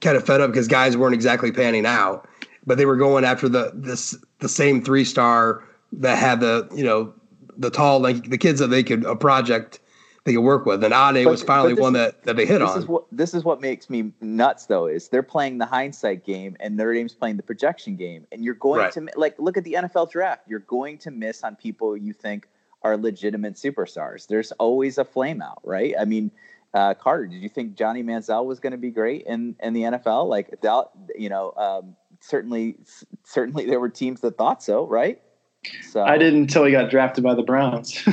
kind of fed up because guys weren't exactly panning out, but they were going after the this the same three star that had the you know the tall like the kids that they could a project they could work with. And Ade was finally one that, that they hit this on. Is what, this is what makes me nuts, though, is they're playing the hindsight game and Notre Dame's playing the projection game. And you're going right. to, like, look at the NFL draft. You're going to miss on people you think are legitimate superstars. There's always a flame out, right? I mean, uh, Carter, did you think Johnny Manziel was going to be great in in the NFL? Like you know, um, certainly, certainly there were teams that thought so, right? So I didn't until he got drafted by the Browns. (laughs)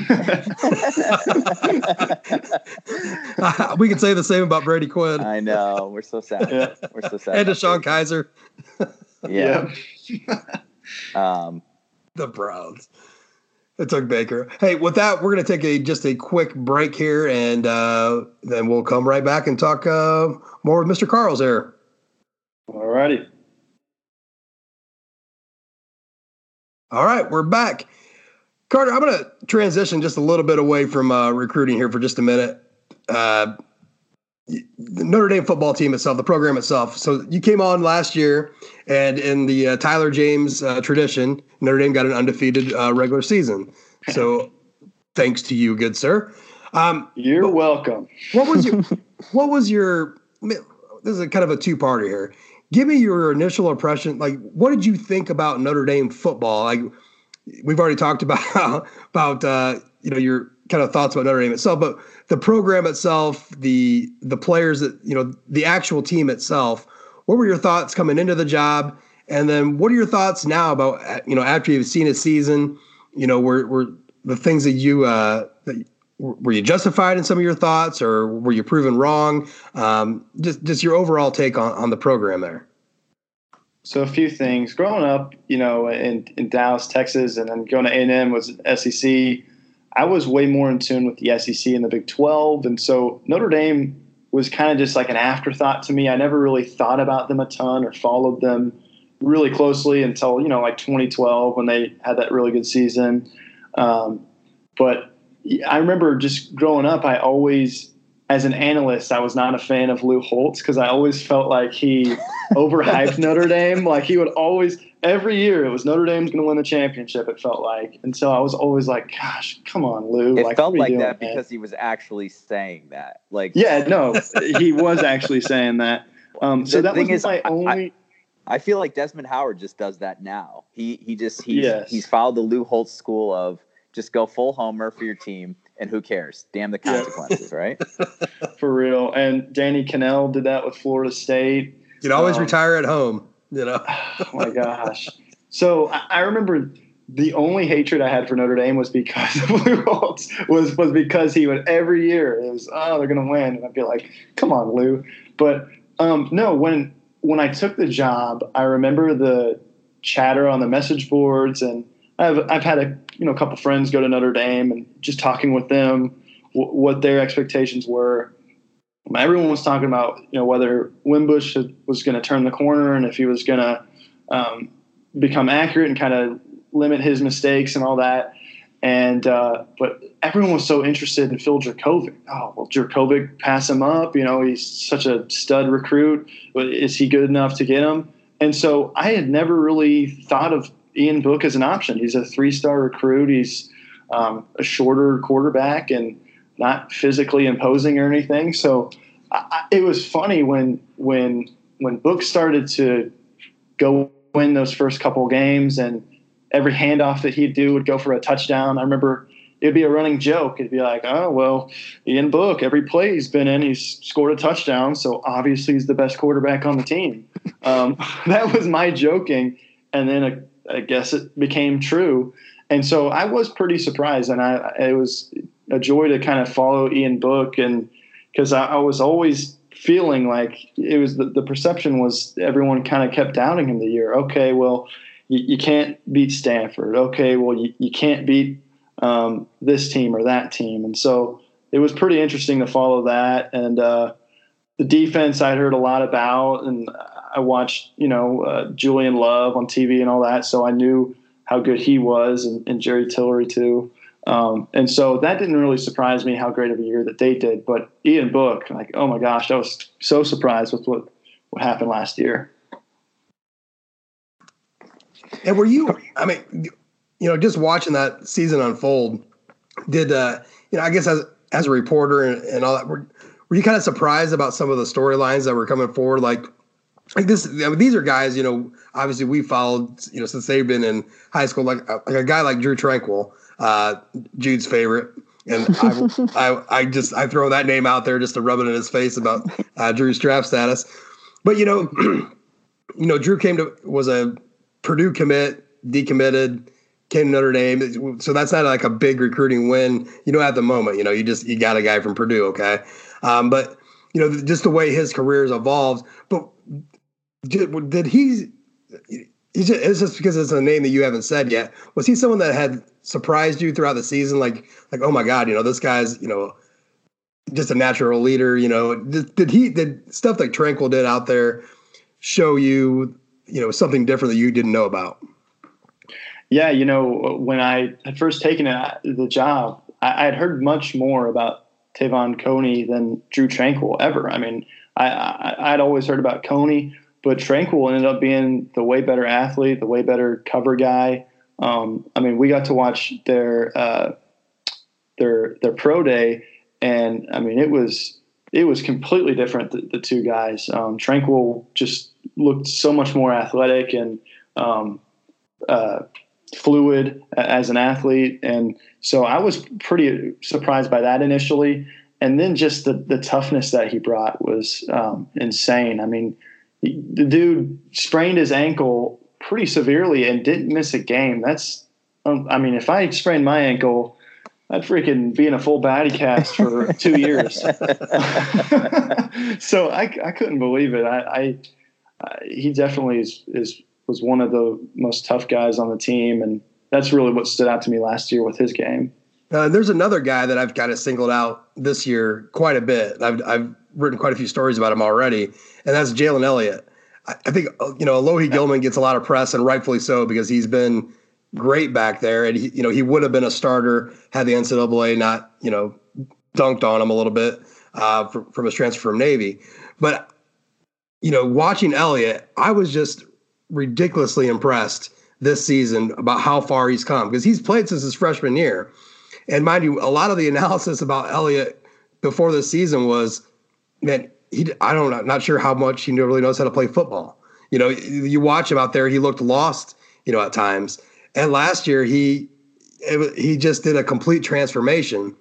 we can say the same about Brady Quinn. I know. We're so sad. Yeah. We're so sad. And DeShone Kizer. yeah. um, the Browns. It took Baker. Hey, with that, we're going to take a just a quick break here, and uh, then we'll come right back and talk uh, more with Mr. Karels here. All righty. All right, we're back. Carter, I'm going to transition just a little bit away from uh, recruiting here for just a minute. Uh, the Notre Dame football team itself, the program itself. So you came on last year, and in the uh, Tyler James uh, tradition, Notre Dame got an undefeated uh, regular season. So (laughs) thanks to you, good sir. Um, You're welcome. What was your (laughs) What was your? This is a kind of a two parter here. Give me your initial impression. Like, what did you think about Notre Dame football? Like, we've already talked (laughs) about about uh, you know your kind of thoughts about Notre Dame itself, but the program itself, the the players that you know, the actual team itself. What were your thoughts coming into the job, and then what are your thoughts now about you know after you've seen a season? You know, where where the things that you uh, that were you justified in some of your thoughts, or were you proven wrong? Um, just just your overall take on on the program there. So a few things. Growing up, you know, in, in Dallas, Texas, and then going to A and M was SEC. I was way more in tune with the SEC and the Big 12. And so Notre Dame was kind of just like an afterthought to me. I never really thought about them a ton or followed them really closely until, you know, like 2012 when they had that really good season. Um, but I remember just growing up, I always, as an analyst, I was not a fan of Lou Holtz because I always felt like he (laughs) overhyped Notre Dame. Like he would always, every year it was Notre Dame's going to win the championship. It felt like, and so I was always like, "Gosh, come on, Lou!" It like, felt like doing, that man? because he was actually saying that. Like, yeah, no, he was actually saying that. Um, so that was is, my I, only. I, I, feel like Desmond Howard just does that now. He he just he's yes. he's followed the Lou Holtz school of just go full homer for your team and who cares? Damn the consequences, yeah. right? (laughs) For real. And Danny Kanell did that with Florida State. You would always um, retire at home you know. (sighs) oh my gosh. So I, I, remember the only hatred I had for Notre Dame was because of (laughs) Lou Holtz. Was was because he would every year it was oh they're gonna win and I'd be like come on Lou. But um, no when when I took the job I remember the chatter on the message boards and I've I've had a you know a couple friends go to Notre Dame and just talking with them w- what their expectations were everyone was talking about you know whether Wimbush was going to turn the corner and if he was going to um, become accurate and kind of limit his mistakes and all that. And uh, but everyone was so interested in Phil Jurkovec. Oh well, Jurkovec pass him up. You know, he's such a stud recruit. Is he good enough to get him? And so I had never really thought of Ian Book as an option. He's a three-star recruit. He's um, a shorter quarterback and not physically imposing or anything. So I, it was funny when when when Book started to go win those first couple games and every handoff that he'd do would go for a touchdown. I remember it'd be a running joke. It'd be like, oh, well, Ian Book, every play he's been in, he's scored a touchdown. So obviously he's the best quarterback on the team. Um, (laughs) that was my joking. And then uh, I guess it became true. And so I was pretty surprised. And I, it was a joy to kind of follow Ian Book. And because I, I was always feeling like it was the, the perception was everyone kind of kept doubting him the year. Okay, well, you, you can't beat Stanford. Okay, well, you, you can't beat um, this team or that team. And so it was pretty interesting to follow that. And uh, the defense I'd heard a lot about, and I watched, you know, uh, Julian Love on TV and all that. So I knew how good he was, and, and Jerry Tillery too. Um, and so that didn't really surprise me how great of a year that they did. But Ian Book, like, oh my gosh, I was so surprised with what, what happened last year. And were you? I mean, you know, just watching that season unfold, did uh, you know? I guess as as a reporter and, and all that, were were you kind of surprised about some of the storylines that were coming forward? Like, like this, I mean, these are guys, you know, obviously we followed, you know, since they've been in high school. Like, like a guy like Drue Tranquill, uh, Jude's favorite. And I, (laughs) I, I, just I throw that name out there just to rub it in his face about uh, Drue's draft status. But you know, (clears throat) you know, Drue came to was a Purdue commit, decommitted, came to Notre Dame. So that's not like a big recruiting win, you know, at the moment. You know, you just you got a guy from Purdue, okay. Um, but you know, just the way his career has evolved. But did, he? It's just because it's a name that you haven't said yet. Was he someone that had surprised you throughout the season? Like, like, oh my God, you know, this guy's, you know, just a natural leader. You know, did, did he did stuff like Tranquill did out there show you, you know, something different that you didn't know about? Yeah, you know, when I had first taken the job, I had heard much more about Te'von Coney than Drue Tranquill ever. I mean, I, I would always heard about Coney, but Tranquill ended up being the way better athlete, the way better cover guy. Um, I mean, we got to watch their uh, their their pro day, and I mean, it was it was completely different. The, the two guys, um, Tranquill just looked so much more athletic and um, uh, fluid as an athlete, and so I was pretty surprised by that initially. And then just the the toughness that he brought was um, insane. I mean, the dude sprained his ankle pretty severely and didn't miss a game. That's, um, I mean, if I sprained my ankle, I'd freaking be in a full body cast for (laughs) two years. (laughs) so I, I couldn't believe it. I, I, I, he definitely is, is was one of the most tough guys on the team, and that's really what stood out to me last year with his game. Uh, there's another guy that I've kind of singled out this year quite a bit. I've I've written quite a few stories about him already, and that's Jalen Elliott. I, I think you know Alohi Gilman gets a lot of press, and rightfully so because he's been great back there, and he, you know he would have been a starter had the NCAA not you know dunked on him a little bit uh, from, from his transfer from Navy. But you know, watching Elliott, I was just ridiculously impressed this season about how far he's come because he's played since his freshman year. And mind you, a lot of the (laughs) analysis about Elliott before the season was, man, he I don't know, not sure how much he really knows how to play football. You know, you watch him out there, he looked lost, you know, at times. And last year he it, he just did a complete transformation.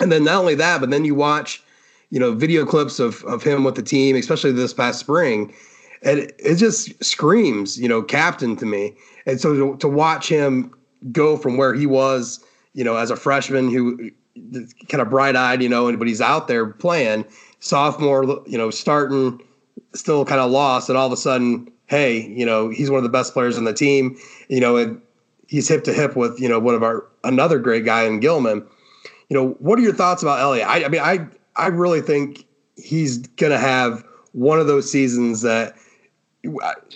And then not only that, but then you watch, you know, video clips of of him with the team, especially this past spring, and it, it just screams, you know, captain to me. And so to, to watch him go from where he was, you know, as a freshman who kind of bright eyed, you know, but he's out there playing sophomore, you know, starting still kind of lost, and all of a sudden, hey, you know, he's one of the best players on the team, you know, and he's hip to hip with you know one of our another great guy in Gilman. You know, what are your thoughts about Elliott? I, I mean, I I really think he's gonna have one of those seasons that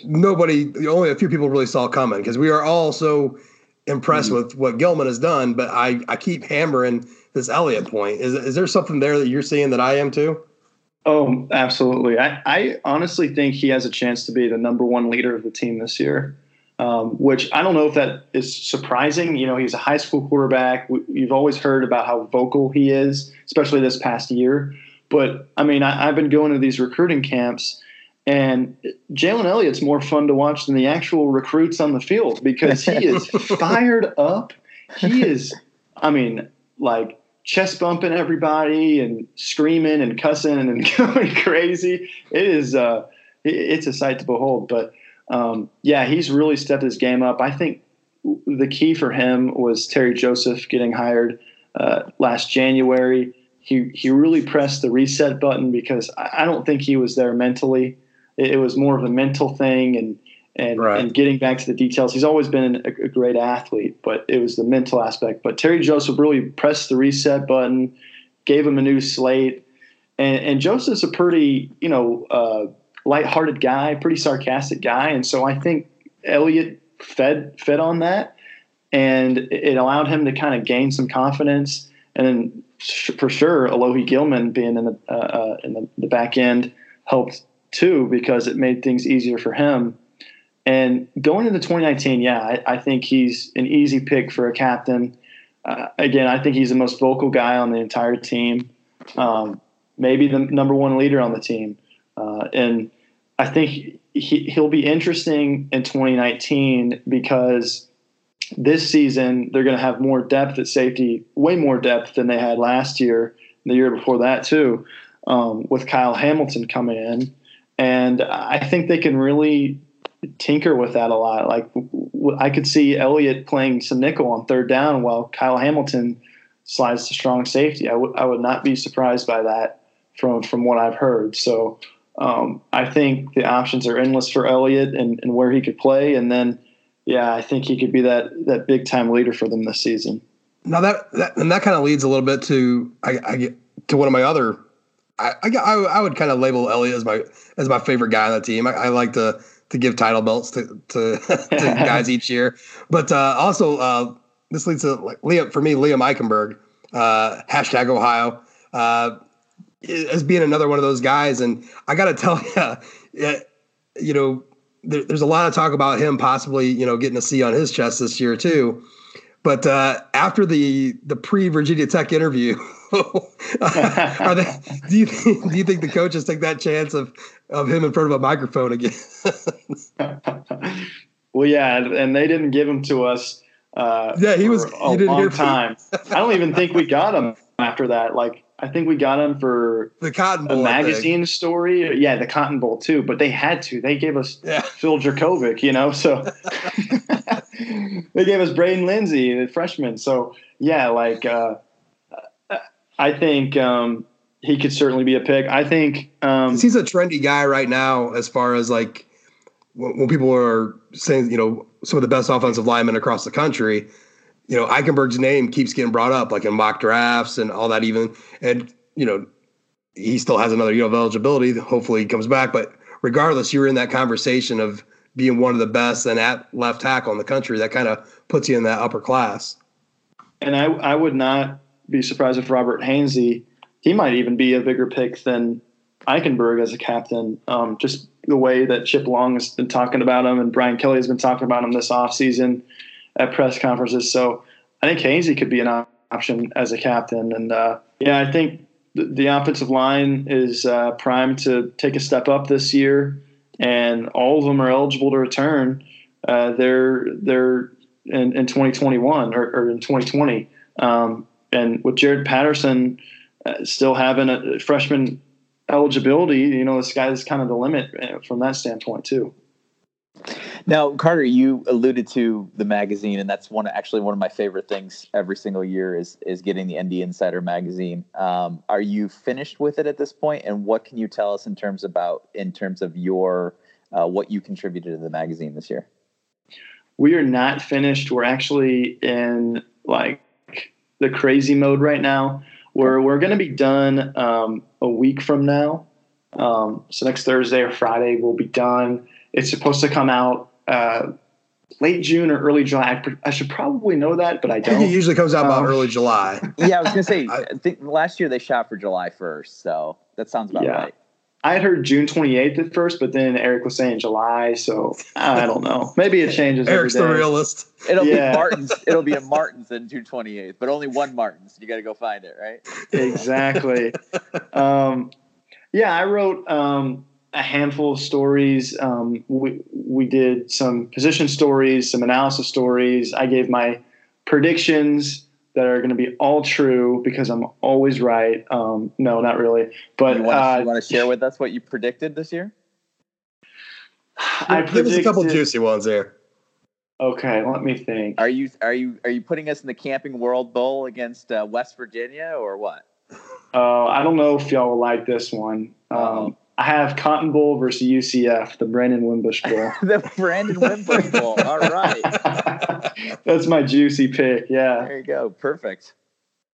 nobody, only a few people really saw coming because we are all so impressed mm-hmm. with what Gilman has done, but I, I keep hammering this Elliott point. Is, is there something there that you're seeing that I am too? Oh, absolutely. I, I honestly think he has a chance to be the number one leader of the team this year, um, which I don't know if that is surprising. You know, he's a high school quarterback. You've always heard about how vocal he is, especially this past year. But I mean, I, I've been going to these recruiting camps and Jalen Elliott's more fun to watch than the actual recruits on the field because he is (laughs) fired up. He is, I mean, like chest bumping everybody and screaming and cussing and (laughs) going crazy. It is, uh, it's a sight to behold. But um, yeah, he's really stepped his game up. I think the key for him was Terry Joseph getting hired uh, last January. He he really pressed the reset button because I don't think he was there mentally it, it was more of a mental thing and and, right. and getting back to the details. He's always been a, a, great athlete, but it was the mental aspect. But Terry Joseph really pressed the reset button, gave him a new slate, and, and Joseph's a pretty you know uh, lighthearted guy, pretty sarcastic guy, and so I think Elliott fed fed on that, and it allowed him to kind of gain some confidence. And then for sure, Alohi Gilman being in the uh, uh, in the, the back end helped too because it made things easier for him. And going into 2019, yeah, I, I think he's an easy pick for a captain. Uh, again, I think he's the most vocal guy on the entire team, um, maybe the number one leader on the team. Uh, and I think he, he'll be interesting in 2019 because this season they're going to have more depth at safety, way more depth than they had last year, the year before that too, um, with Kyle Hamilton coming in and I think they can really tinker with that a lot. Like I could see Elliott playing some nickel on third down while Kyle Hamilton slides to strong safety. I would not be surprised by that from from what I've heard. So um, I think the options are endless for Elliott and, and where he could play, and then yeah, I think he could be that that big time leader for them this season. Now that, that and that kind of leads a little bit to I, I get to one of my other I, I, I would kind of label Elliott as my as my favorite guy on the team. I, I like to to give title belts to to, (laughs) to (laughs) guys each year, but uh, also uh, this leads to like Liam for me Liam Eichenberg, uh, hashtag Ohio, uh, as being another one of those guys. And I got to tell (laughs) you, you know, there, there's a lot of talk about him possibly you know getting a C on his chest this year too. But uh, after the the pre Virginia Tech interview. Are they, do you think, do you think the coaches take that chance of of him in front of a microphone again? (laughs) well, yeah, and they didn't give him to us. Uh, yeah, he was a long time. I don't even think we got him after that. Like, I think we got him for the Cotton Bowl magazine story. Yeah, the Cotton Bowl too. But they had to. They gave us yeah. Phil Jurkovec, you know. So (laughs) they gave us Braiden Lenzy, the freshman. So yeah, like. Uh, I think um, he could certainly be a pick. I think um, he's a trendy guy right now, as far as like when, when, people are saying, you know, some of the best offensive linemen across the country. You know, Eichenberg's name keeps getting brought up, like in mock drafts and all that. Even and you know, he still has another year of eligibility. Hopefully, he comes back. But regardless, you were in that conversation of being one of the best and at left tackle in the country. That kind of puts you in that upper class. And I, I would not be surprised if Robert Hainsey, he might even be a bigger pick than Eichenberg as a captain. Um, just the way that Chip Long has been talking about him and Brian Kelly has been talking about him this offseason at press conferences. So I think Hainsey could be an option as a captain. And uh, yeah, I think the, offensive line is uh, primed to take a step up this year, and all of them are eligible to return. Uh, they're they're in, in 2021 or, or in 2020. Um, and with Jarrett Patterson still having a freshman eligibility, you know, the sky's kind of the limit uh, from that standpoint too. Now, Carter, you alluded to the magazine, and that's one actually one of my favorite things every single year is is getting the ND Insider magazine. Um, are you finished with it at this point, and what can you tell us in terms about in terms of your uh, what you contributed to the magazine this year? We are not finished. We're actually in like the crazy mode right now. Where we're going to be done um, a week from now. Um, so next Thursday or Friday we'll be done. It's supposed to come out uh, late June or early July. I, I, should probably know that, but I (laughs) I don't. it usually comes out about Um, early July. Yeah, I was gonna say. (laughs) I- I think last year they shot for July first, so that sounds about Yeah. right. I had heard June 28th at first, but then Eric was saying July, so I don't know. Maybe it changes. Eric's the realist. It'll Yeah. be Martin's. (laughs) It'll be a Martin's in June twenty eighth, but only one Martin's. You got to go find it, right? exactly. (laughs) um, yeah, I wrote um, a handful of stories. Um, we we did some position stories, some analysis stories. I gave my predictions that are going to be all true because I'm always right. Um, no, not really. But you want uh, to share with us what you predicted this year? I Give us a couple juicy ones there. Okay, let me think. Are you are you are you putting us in the Camping World Bowl against uh, West Virginia or what? Uh, I don't know if y'all will like this one. Um, Uh-oh. I have Cotton Bowl versus UCF, the Brandon Wimbush Bowl. (laughs) the Brandon Wimbush Bowl. (laughs) All right, That's my juicy pick. Yeah. there you go. Perfect.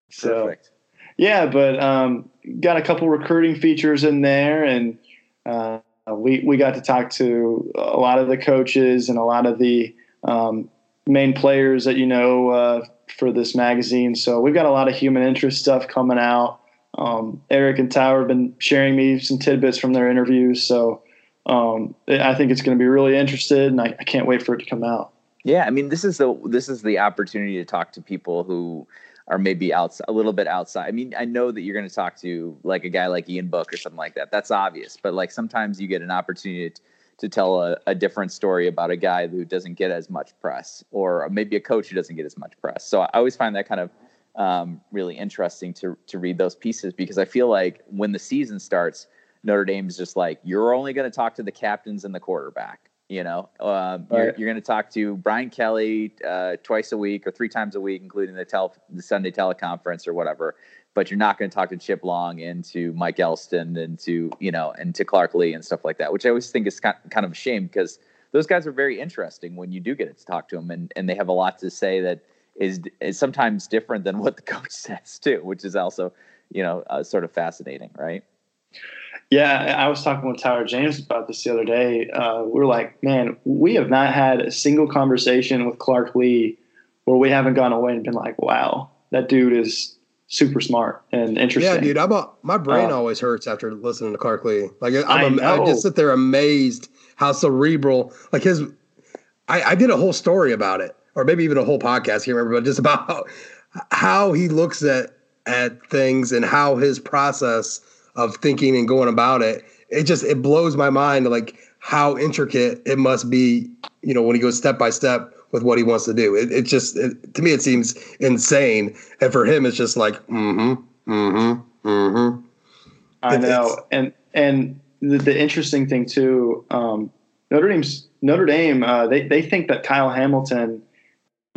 So Perfect. yeah, but um, got a couple recruiting features in there, and uh, we we got to talk to a lot of the coaches and a lot of the um, main players that you know uh, for this magazine. So we've got a lot of human interest stuff coming out. Um, Eric and Tower have been sharing me some tidbits from their interviews, so um, I think it's going to be really interested, and I, I can't wait for it to come out. Yeah, I mean, this is the this is the opportunity to talk to people who are maybe outside, a little bit outside. I mean, I know that you're going to talk to like a guy like Ian Book or something like that. That's obvious, but like sometimes you get an opportunity to, to tell a, a different story about a guy who doesn't get as much press, or maybe a coach who doesn't get as much press. So I always find that kind of um, really interesting to to read those pieces because I feel like when the season starts, Notre Dame's just like you're only going to talk to the captains and the quarterback. You know, um, you're, Right. you're going to talk to Brian Kelly uh, twice a week or three times a week, including the tel- the Sunday teleconference or whatever. But you're not going to talk to Chip Long and to Mike Elston and to you know and to Clark Lee and stuff like that, which I always think is ki- kind of a shame because those guys are very interesting when you do get to talk to them and, and they have a lot to say that is is sometimes different than what the (laughs) coach says too, which is also you know uh, sort of fascinating, right? Yeah, I was talking with Tyler James about this the other day. Uh, we are like, man, we have not had a single conversation with Clark Lee where we haven't gone away and been like, wow, that dude is super smart and interesting. Yeah, dude, I'm a, my brain Uh, always hurts after listening to Clark Lee. Like I I'm, a, I know. just sit there amazed how cerebral. Like his, I, I did a whole story about it, or maybe even a whole podcast. Remember, but just about how, (laughs) how he looks at at things and how his process of thinking and going about it. It just it blows my mind. Like how intricate it must be. You know, when he goes step by step with what he wants to do. It, it just it, to me it seems insane, and for him it's just like mm-hmm, mm-hmm, mm-hmm. I It- know, and and the, the interesting thing too, um, Notre Dame's Notre Dame. Uh, they they think that Kyle Hamilton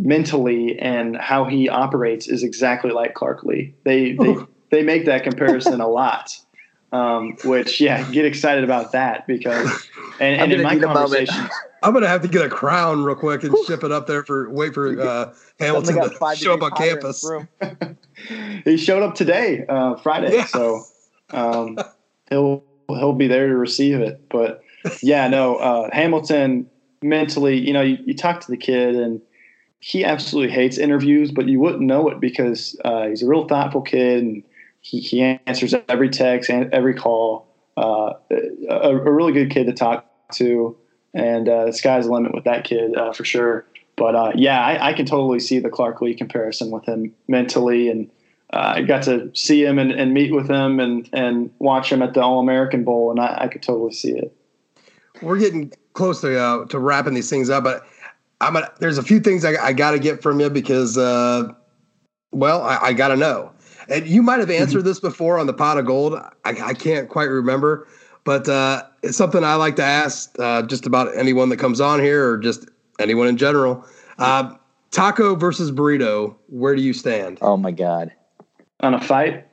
mentally and how he operates is exactly like Clark Lee. They they, they make that comparison a lot. Um, which yeah, get excited about that because (laughs) and, I'm and in gonna my need a moment. conversation, (laughs) I'm gonna have to get a crown real quick and ship it up there for wait for (laughs) uh, Hamilton Suddenly got to show up on degrees hotter in this campus. he showed up today, uh, Friday, Yeah. so um, he'll he'll be there to receive it. But yeah, no, uh, Hamilton mentally, you know, you, you talk to the kid and he absolutely hates interviews, but you wouldn't know it because uh, he's a real thoughtful kid and he, he answers every text and every call. Uh, a, a really good kid to talk to, and uh, the sky's the limit with that kid uh, for sure. But uh, yeah, I, I can totally see the Clark Lee comparison with him mentally, and uh, I got to see him and, and meet with him and, and watch him at the All American Bowl, and I, I could totally see it. We're getting close to to wrapping these things up, but I'm gonna, there's a few things I, I got to get from you because, uh, well, I, I got to know. And you might have answered this before on the pot of gold. I, I can't quite remember, but uh, it's something I like to ask uh, just about anyone that comes on here or just anyone in general. Uh, taco versus burrito. Where do you stand? Oh my god. On a fight?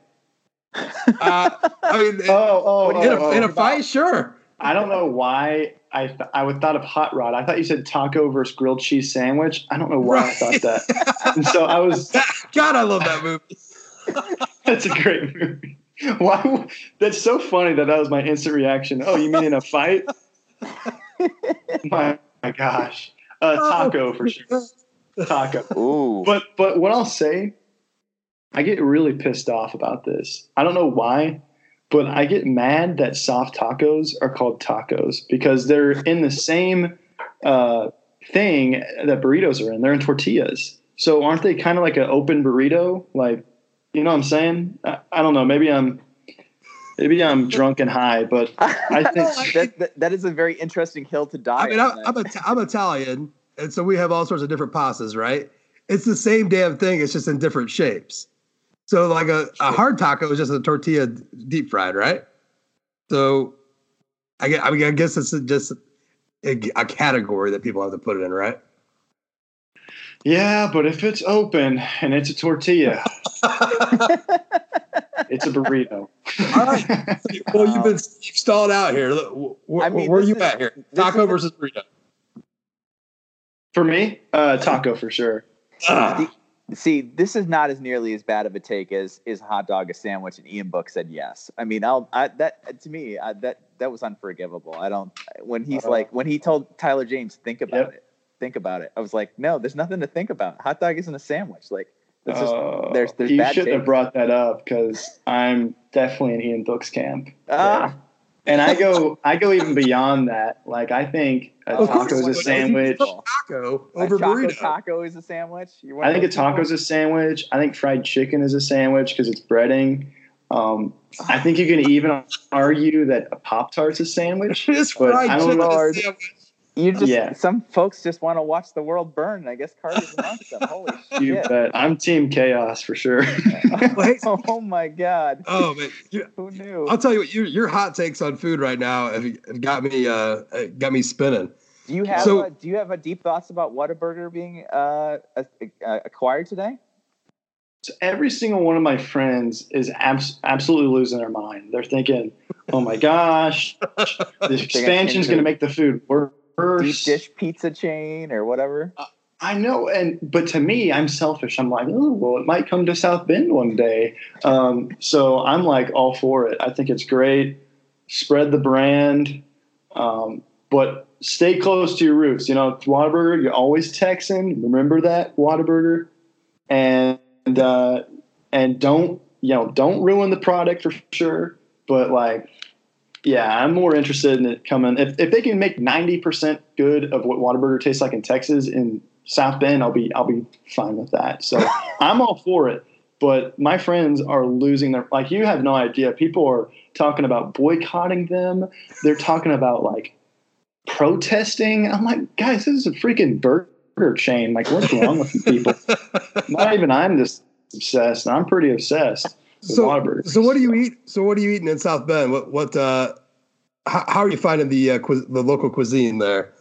Uh, I mean, (laughs) Oh, oh, in, a, oh, in a oh. fight, sure. I don't know why I th- I would thought of hot rod. I thought you said taco versus grilled cheese sandwich. I don't know why I thought that. (laughs) and so I was. God, I love that movie. (laughs) That's a great movie. Why? That's so funny that that was my instant reaction. Oh, you mean in a fight? (laughs) my, my gosh. Uh, taco for sure. Taco. Ooh. But but what I'll say, I get really pissed off about this. I don't know why, but I get mad that soft tacos are called tacos because they're in the same uh, thing that burritos are in. They're in tortillas. So aren't they kind of like an open burrito? Like, you know what I'm saying? I, I don't know. Maybe I'm maybe I'm drunk and high, but (laughs) I think that, that, that is a very interesting hill to die. I mean, I'm, I'm, Ita- I'm Italian, and so we have all sorts of different pastas, right? It's the same damn thing. It's just in different shapes. So, like a, a hard taco is just a tortilla deep fried, right? So, I guess, I, mean, I guess it's just a, a category that people have to put it in, right? yeah, but if it's open and it's a tortilla, (laughs) it's a burrito. All right. (laughs) Well, you've been you've stalled out here. Look, wh- wh- I mean, where are you is- at here? Taco versus burrito. For me, uh, taco for sure. Ah. See, this is not as nearly as bad of a take as is hot dog a sandwich, and Ian Book said yes. I mean, I'll I, that to me I, that that was unforgivable. I don't when he's Uh, like when he told Tyler James think about Yep. it, think about it. I was like, no, there's nothing to think about. Hot dog isn't a sandwich. Like, it's just Uh, there's there's you shouldn't have brought that up because I'm definitely in Ian Book's camp. Ah. there. And I go (laughs) I go even beyond that. Like I think a Of course, taco is a like, sandwich. Taco a over choco burrito. taco is a sandwich. You're I think a taco is a sandwich. I think fried chicken is a sandwich because it's breading. Um, I think you can even argue that a Pop Tart's a sandwich. (laughs) It's But fried I don't chicken know. Sandwich. You just Yeah. some folks just want to watch the world burn. I guess Carter's (laughs) amongst them. Holy (laughs) You shit! bet. I'm team chaos for sure. (laughs) Oh my god! Oh man, you- Who knew? I'll tell you what. Your your hot takes on food right now have, have got me uh got me spinning. Do you have So- uh, do you have a deep thoughts about Whataburger being uh, uh, acquired today? So every single one of my friends is abs- absolutely losing their mind. They're thinking, "Oh my gosh, the expansion is going to make the food worse." Deep dish pizza chain or whatever. I know, and but to me, I'm selfish. I'm like, oh, well, it might come to South Bend one day. Um, so I'm like all for it. I think it's great. Spread the brand, um, but stay close to your roots. You know, Whataburger, you're always Texan. Remember that Whataburger, and uh, and don't you know don't ruin the product for sure. But like, yeah, I'm more interested in it coming. If if they can make 90 percent good of what Whataburger tastes like in Texas in South Bend, I'll be I'll be fine with that. So (laughs) I'm all for it. But my friends are losing their like you have no idea. People are talking about boycotting them. They're talking about like protesting. I'm like, guys, this is a freaking burger chain. Like, what's wrong with you people? (laughs) Not even I'm this obsessed. I'm pretty obsessed So so what do you eat? So what are you eating in South Bend? What what uh how, how are you finding the uh, the local cuisine there?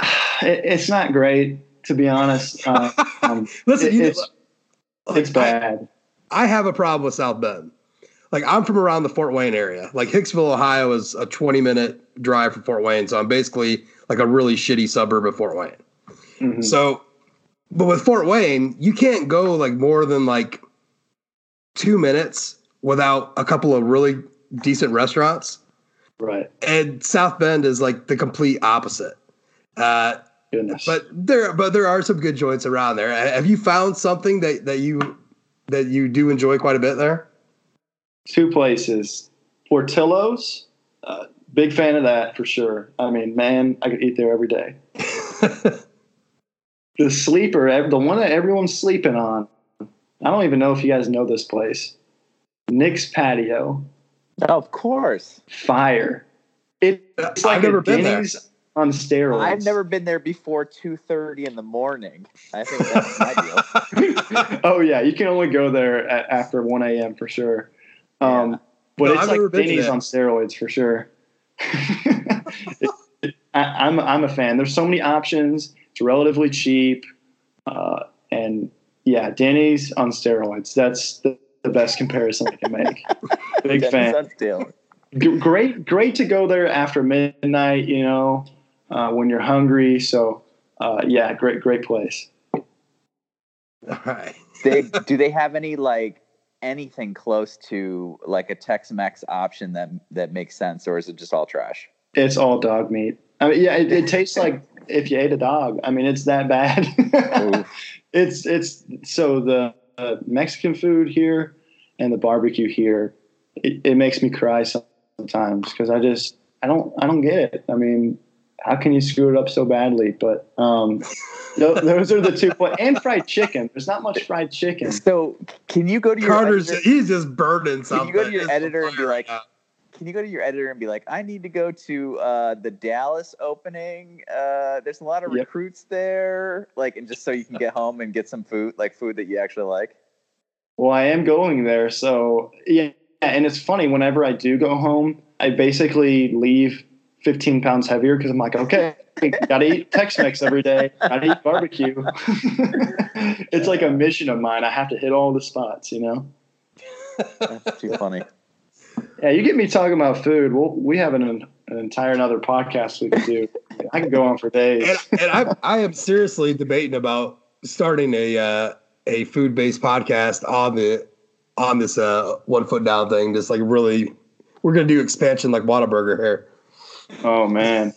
(sighs) It, it's not great, to be honest. Uh, (laughs) um, Listen, it- it's like, it's bad. I, I have a problem with South Bend. Like I'm from around the Fort Wayne area. Like Hicksville, Ohio is a 20 minute drive from Fort Wayne, so I'm basically like a really shitty suburb of Fort Wayne. Mhm. So, but with Fort Wayne, you can't go like more than like two minutes without a couple of really decent restaurants. Right. And South Bend is like the complete opposite. Uh, Goodness. but there, but there are some good joints around there. Have you found something that that you that you do enjoy quite a bit there? two places. Portillo's, uh, big fan of that for sure. I mean, man, I could eat there every day. (laughs) The sleeper, the one that everyone's sleeping on. I don't even know if you guys know this place. Nick's Patio, Oh, of course. fire. It's like I've never a been there. Denny's on steroids. I've never been there before two thirty in the morning. I think that's my deal. (laughs) oh yeah, you can only go there at, after one a.m. for sure. Um, Yeah. But No, it's I've like been to Denny's on steroids for sure. It- (laughs) it- I, I'm I'm a fan. There's so many options. It's relatively cheap, uh, and yeah, Danny's on steroids. That's the, the best comparison I can make. (laughs) Big Denny's fan. G- Great, great to go there after midnight. You know, uh, when you're hungry. So uh, yeah, great, great place. All right. (laughs) They do they have any like anything close to like a Tex-Mex option that that makes sense, or is it just all trash? It's all dog meat. I mean, yeah, it, it tastes like if you ate a dog. I mean, it's that bad. (laughs) it's it's so the uh, Mexican food here and the barbecue here. It, it makes me cry sometimes because I just I don't I don't get it. I mean, how can you screw it up so badly? But um, (laughs) those are the two points. And fried chicken. There's not much fried chicken. So can you go to your Carter's? editor, He's just burning something. Can you go to your It's editor and be fire like, out. Can you go to your editor and be like, I need to go to uh, the Dallas opening. Uh, there's a lot of Yep. recruits there, like, and just so you can get home and get some food, like food that you actually like. Well, I am going there, so yeah. And it's funny. Whenever I do go home, I basically leave 15 pounds heavier because I'm like, okay, gotta eat Tex-Mex every day. Gotta eat barbecue. (laughs) it's like a mission of mine. I have to hit all the spots, you know. That's too funny. Yeah, you get me talking about food. We'll, we have an, an entire another podcast we could do. I could go on for days. and, and I, I am seriously debating about starting a uh, a food based podcast on the on this uh, one foot down thing. Just like really, we're gonna do expansion like Whataburger here. Oh man,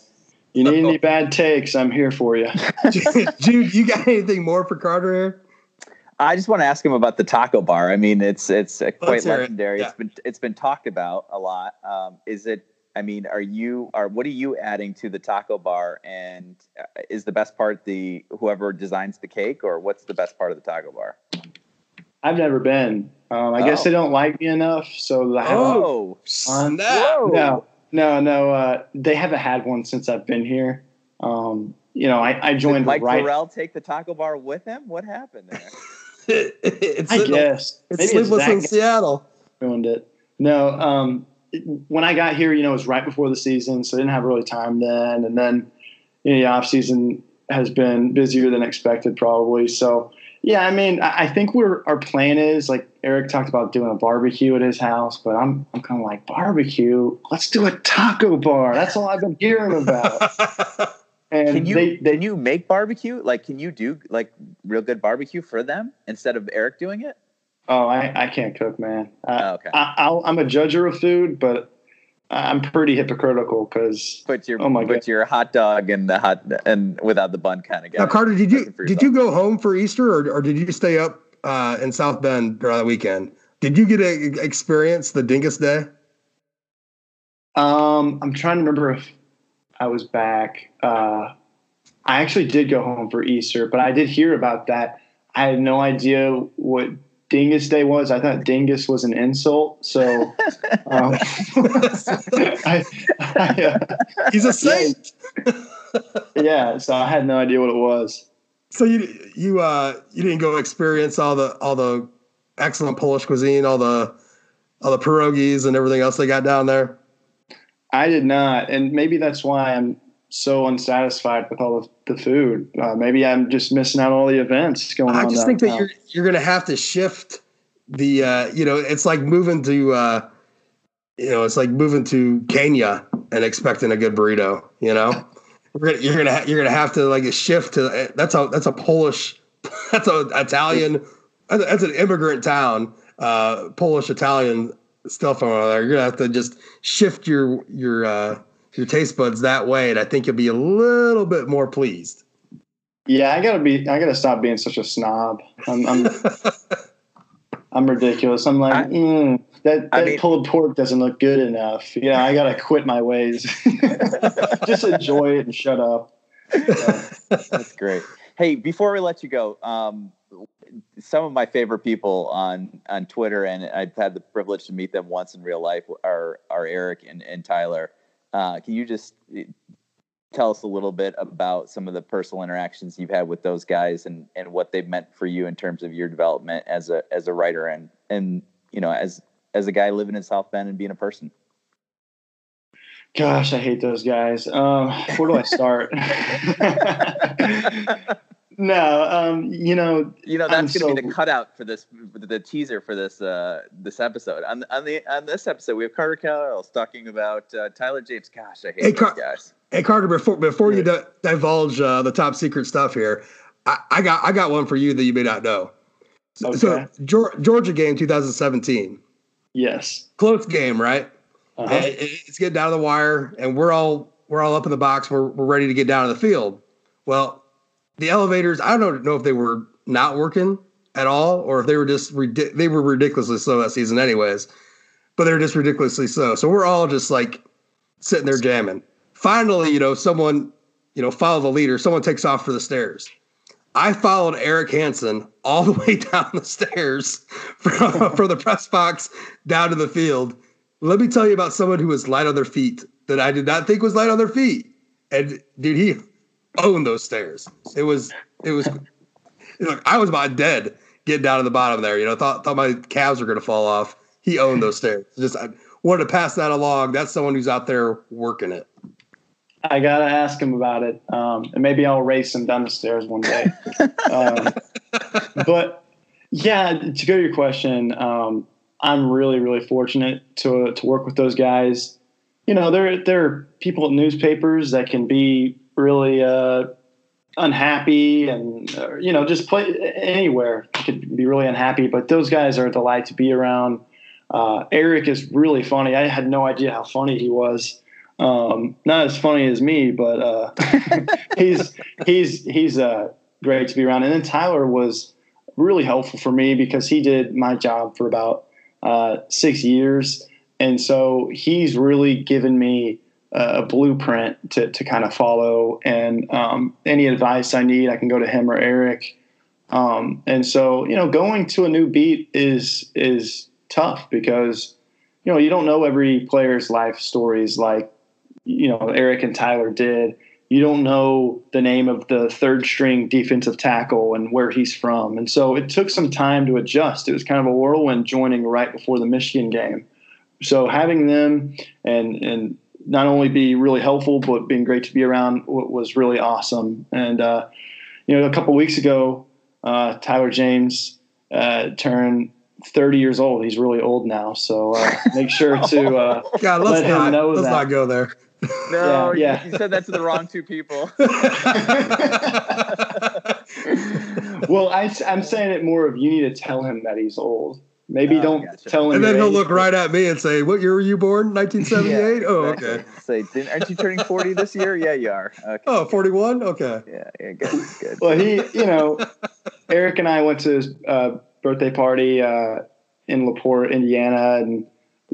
you need any bad takes? I'm here for you. (laughs) Jude, you got anything more for Carter here? I just want to ask him about the taco bar. I mean, it's it's uh, quite Let's it. legendary. Yeah. It's been it's been talked about a lot. Um, is it? I mean, are you are what are you adding to the taco bar? And uh, is the best part the whoever designs the cake, or what's the best part of the taco bar? I've never been. Um, I guess Oh. they don't like me enough, so I Oh, on. Snap. No, no, no. Uh, they haven't had one since I've been here. Um, you know, I, I did joined Mike right. Farrell take the taco bar with him? What happened there? (laughs) it's I guess it's maybe sleepless Zach in Seattle. ruined it. No, um, it- when I got here, you know, it was right before the season, so I didn't have really time then. And then you know, the off season has been busier than expected, probably. So yeah, I mean, I, I think we're our plan is like Eric talked about doing a barbecue at his house, but I'm I'm kind of like barbecue. Let's do a taco bar. That's all I've been hearing about. (laughs) And Can you they, they can you make barbecue? Like, can you do like real good barbecue for them instead of Eric doing it? oh, I, I can't cook, man. I, Oh, okay, I, I'll, I'm a judger of food, but I'm pretty hypocritical because put your oh my put God. your hot dog and the hot and without the bun kind of guy. Now, Carter, did you did you go home for Easter, or, or did you stay up uh, in South Bend during the weekend? Did you get to experience the Dingus Day? Um, I'm trying to remember if I was back. Uh, I actually did go home for Easter, but I did hear about that. I had no idea what Dingus Day was. I thought Dingus was an insult. So, (laughs) um, (laughs) I, I, uh, He's a saint. (laughs) yeah, so I had no idea what it was. So you you uh you didn't go experience all the all the excellent Polish cuisine, all the all the pierogies and everything else they got down there. I did not, and maybe that's why I'm so unsatisfied with all of the food. Uh, maybe I'm just missing out on all the events going on. I just think that downtown. you're you're gonna have to shift the uh you know it's like moving to uh you know it's like moving to Kenya and expecting a good burrito. You know, (laughs) you're gonna you're gonna, ha- you're gonna have to like shift to that's a that's a Polish (laughs) that's a Italian that's, that's an immigrant town uh Polish Italian stuff on there. You're gonna have to just shift your your uh your taste buds that way, and I think you'll be a little bit more pleased. Yeah, I gotta be. I gotta stop being such a snob. I'm, I'm, (laughs) I'm ridiculous. I'm like, I- mm, that, I mean- pulled pork doesn't look good enough. Yeah, I gotta quit my ways. (laughs) Just enjoy it and shut up. (laughs) That's great. Hey, before we let you go, um, some of my favorite people on on Twitter, and I've had the privilege to meet them once in real life, are are Eric and, and Tyler. Uh, can you just eh, tell us a little bit about some of the personal interactions you've had with those guys, and and what they've meant for you in terms of your development as a as a writer, and and you know as as a guy living in South Bend and being a person. Gosh, I hate those guys. Um, where do I start? (laughs) (laughs) (laughs) no, um, you know, You know I'm that's going to be the cutout for this, the teaser for this uh, this episode. On on the on this episode, we have Carter Karels talking about uh, Tyler James. Gosh, I hate Hey, those Car- guys. Hey Carter, before before you di- divulge uh, the top secret stuff here, I, I got I got one for you that you may not know. So, so Okay. Geor- Georgia game 2017, yes. close game, right? Uh-huh. It's getting down to the wire, and we're all we're all up in the box. We're we're ready to get down to the field. Well, the elevators. I don't know if they were not working at all or if they were just they were ridiculously slow that season, anyways. But they're just ridiculously slow. So we're all just like sitting there jamming. Finally, you know, someone you know follow the leader. Someone takes off for the stairs. I followed Eric Hansen all the (laughs) way down the stairs from, from the press box down to the field. Let me tell you about someone who was light on their feet that I did not think was light on their feet. And dude, he owned those stairs. It was it was look, I was about dead getting down to the bottom there. You know, thought thought my calves were gonna fall off. He owned those stairs. Just I wanted to pass that along. That's someone who's out there working it. I gotta ask him about it, um, and maybe I'll race him down the stairs one day. um, (laughs) but yeah, to go to your question, um, I'm really, really fortunate to to work with those guys. You know, there there are people at newspapers that can be really uh, unhappy, and uh, you know, just play anywhere could be really unhappy. But those guys are a delight to be around. Uh, Eric is really funny. I had no idea how funny he was. Um, not as funny as me, but uh, (laughs) he's he's he's uh, great to be around. And then Tyler was really helpful for me because he did my job for about uh, six years, and so he's really given me a blueprint to to kind of follow. And um, any advice I need, I can go to him or Eric. Um, and so you know, going to a new beat is is tough because you know you don't know every player's life stories like you know Eric and Tyler did. You don't know the name of the third string defensive tackle and where he's from, and so it took some time to adjust. It was kind of a whirlwind joining right before the Michigan game. So having them and and not only be really helpful, but being great to be around was really awesome. And uh, you know, a couple weeks ago, uh, Tyler James uh, turned 30 years old. He's really old now, so uh, make sure to uh, (laughs) God, let's let not, him know let's that. not go there. (laughs) No, yeah, you, you said that to the wrong two people. (laughs) well, I, I, am saying it more of you need to tell him that he's old. Maybe oh, don't gotcha. tell him. And then he'll age, look right at me and say, "What year were you born? 1978? (laughs) yeah, oh, okay. (laughs) Say, aren't you turning 40 this year? Yeah, you are. Okay. Oh, 41? Okay. Yeah, yeah, good, good. well, he, you know, Eric and I went to his uh, birthday party uh, in LaPorte, Indiana, and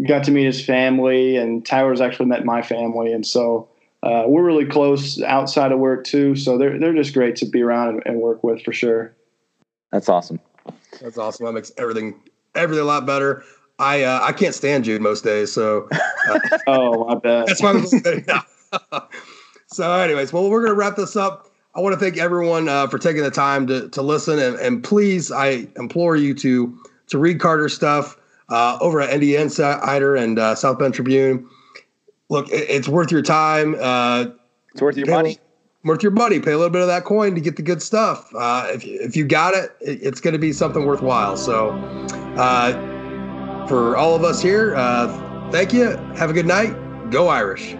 got to meet his family, and Tyler's actually met my family, and so uh, we're really close outside of work too. So they're they're just great to be around and, and, work with for sure. That's awesome. That's awesome. That makes everything everything a lot better. I uh, I can't stand Jude most days, so uh, (laughs) oh, I bet that's why I'm (laughs) so, anyways, well, we're gonna wrap this up. I want to thank everyone uh, for taking the time to to listen, and, and please, I implore you to to read Carter's stuff uh, over at ND Insider and uh, South Bend Tribune. Look, it, it's worth your time. Uh, it's worth your money. Worth your money. Pay a little bit of that coin to get the good stuff. Uh, if, if you got it, it it's going to be something worthwhile. So, uh, for all of us here, uh, thank you. Have a good night. Go Irish.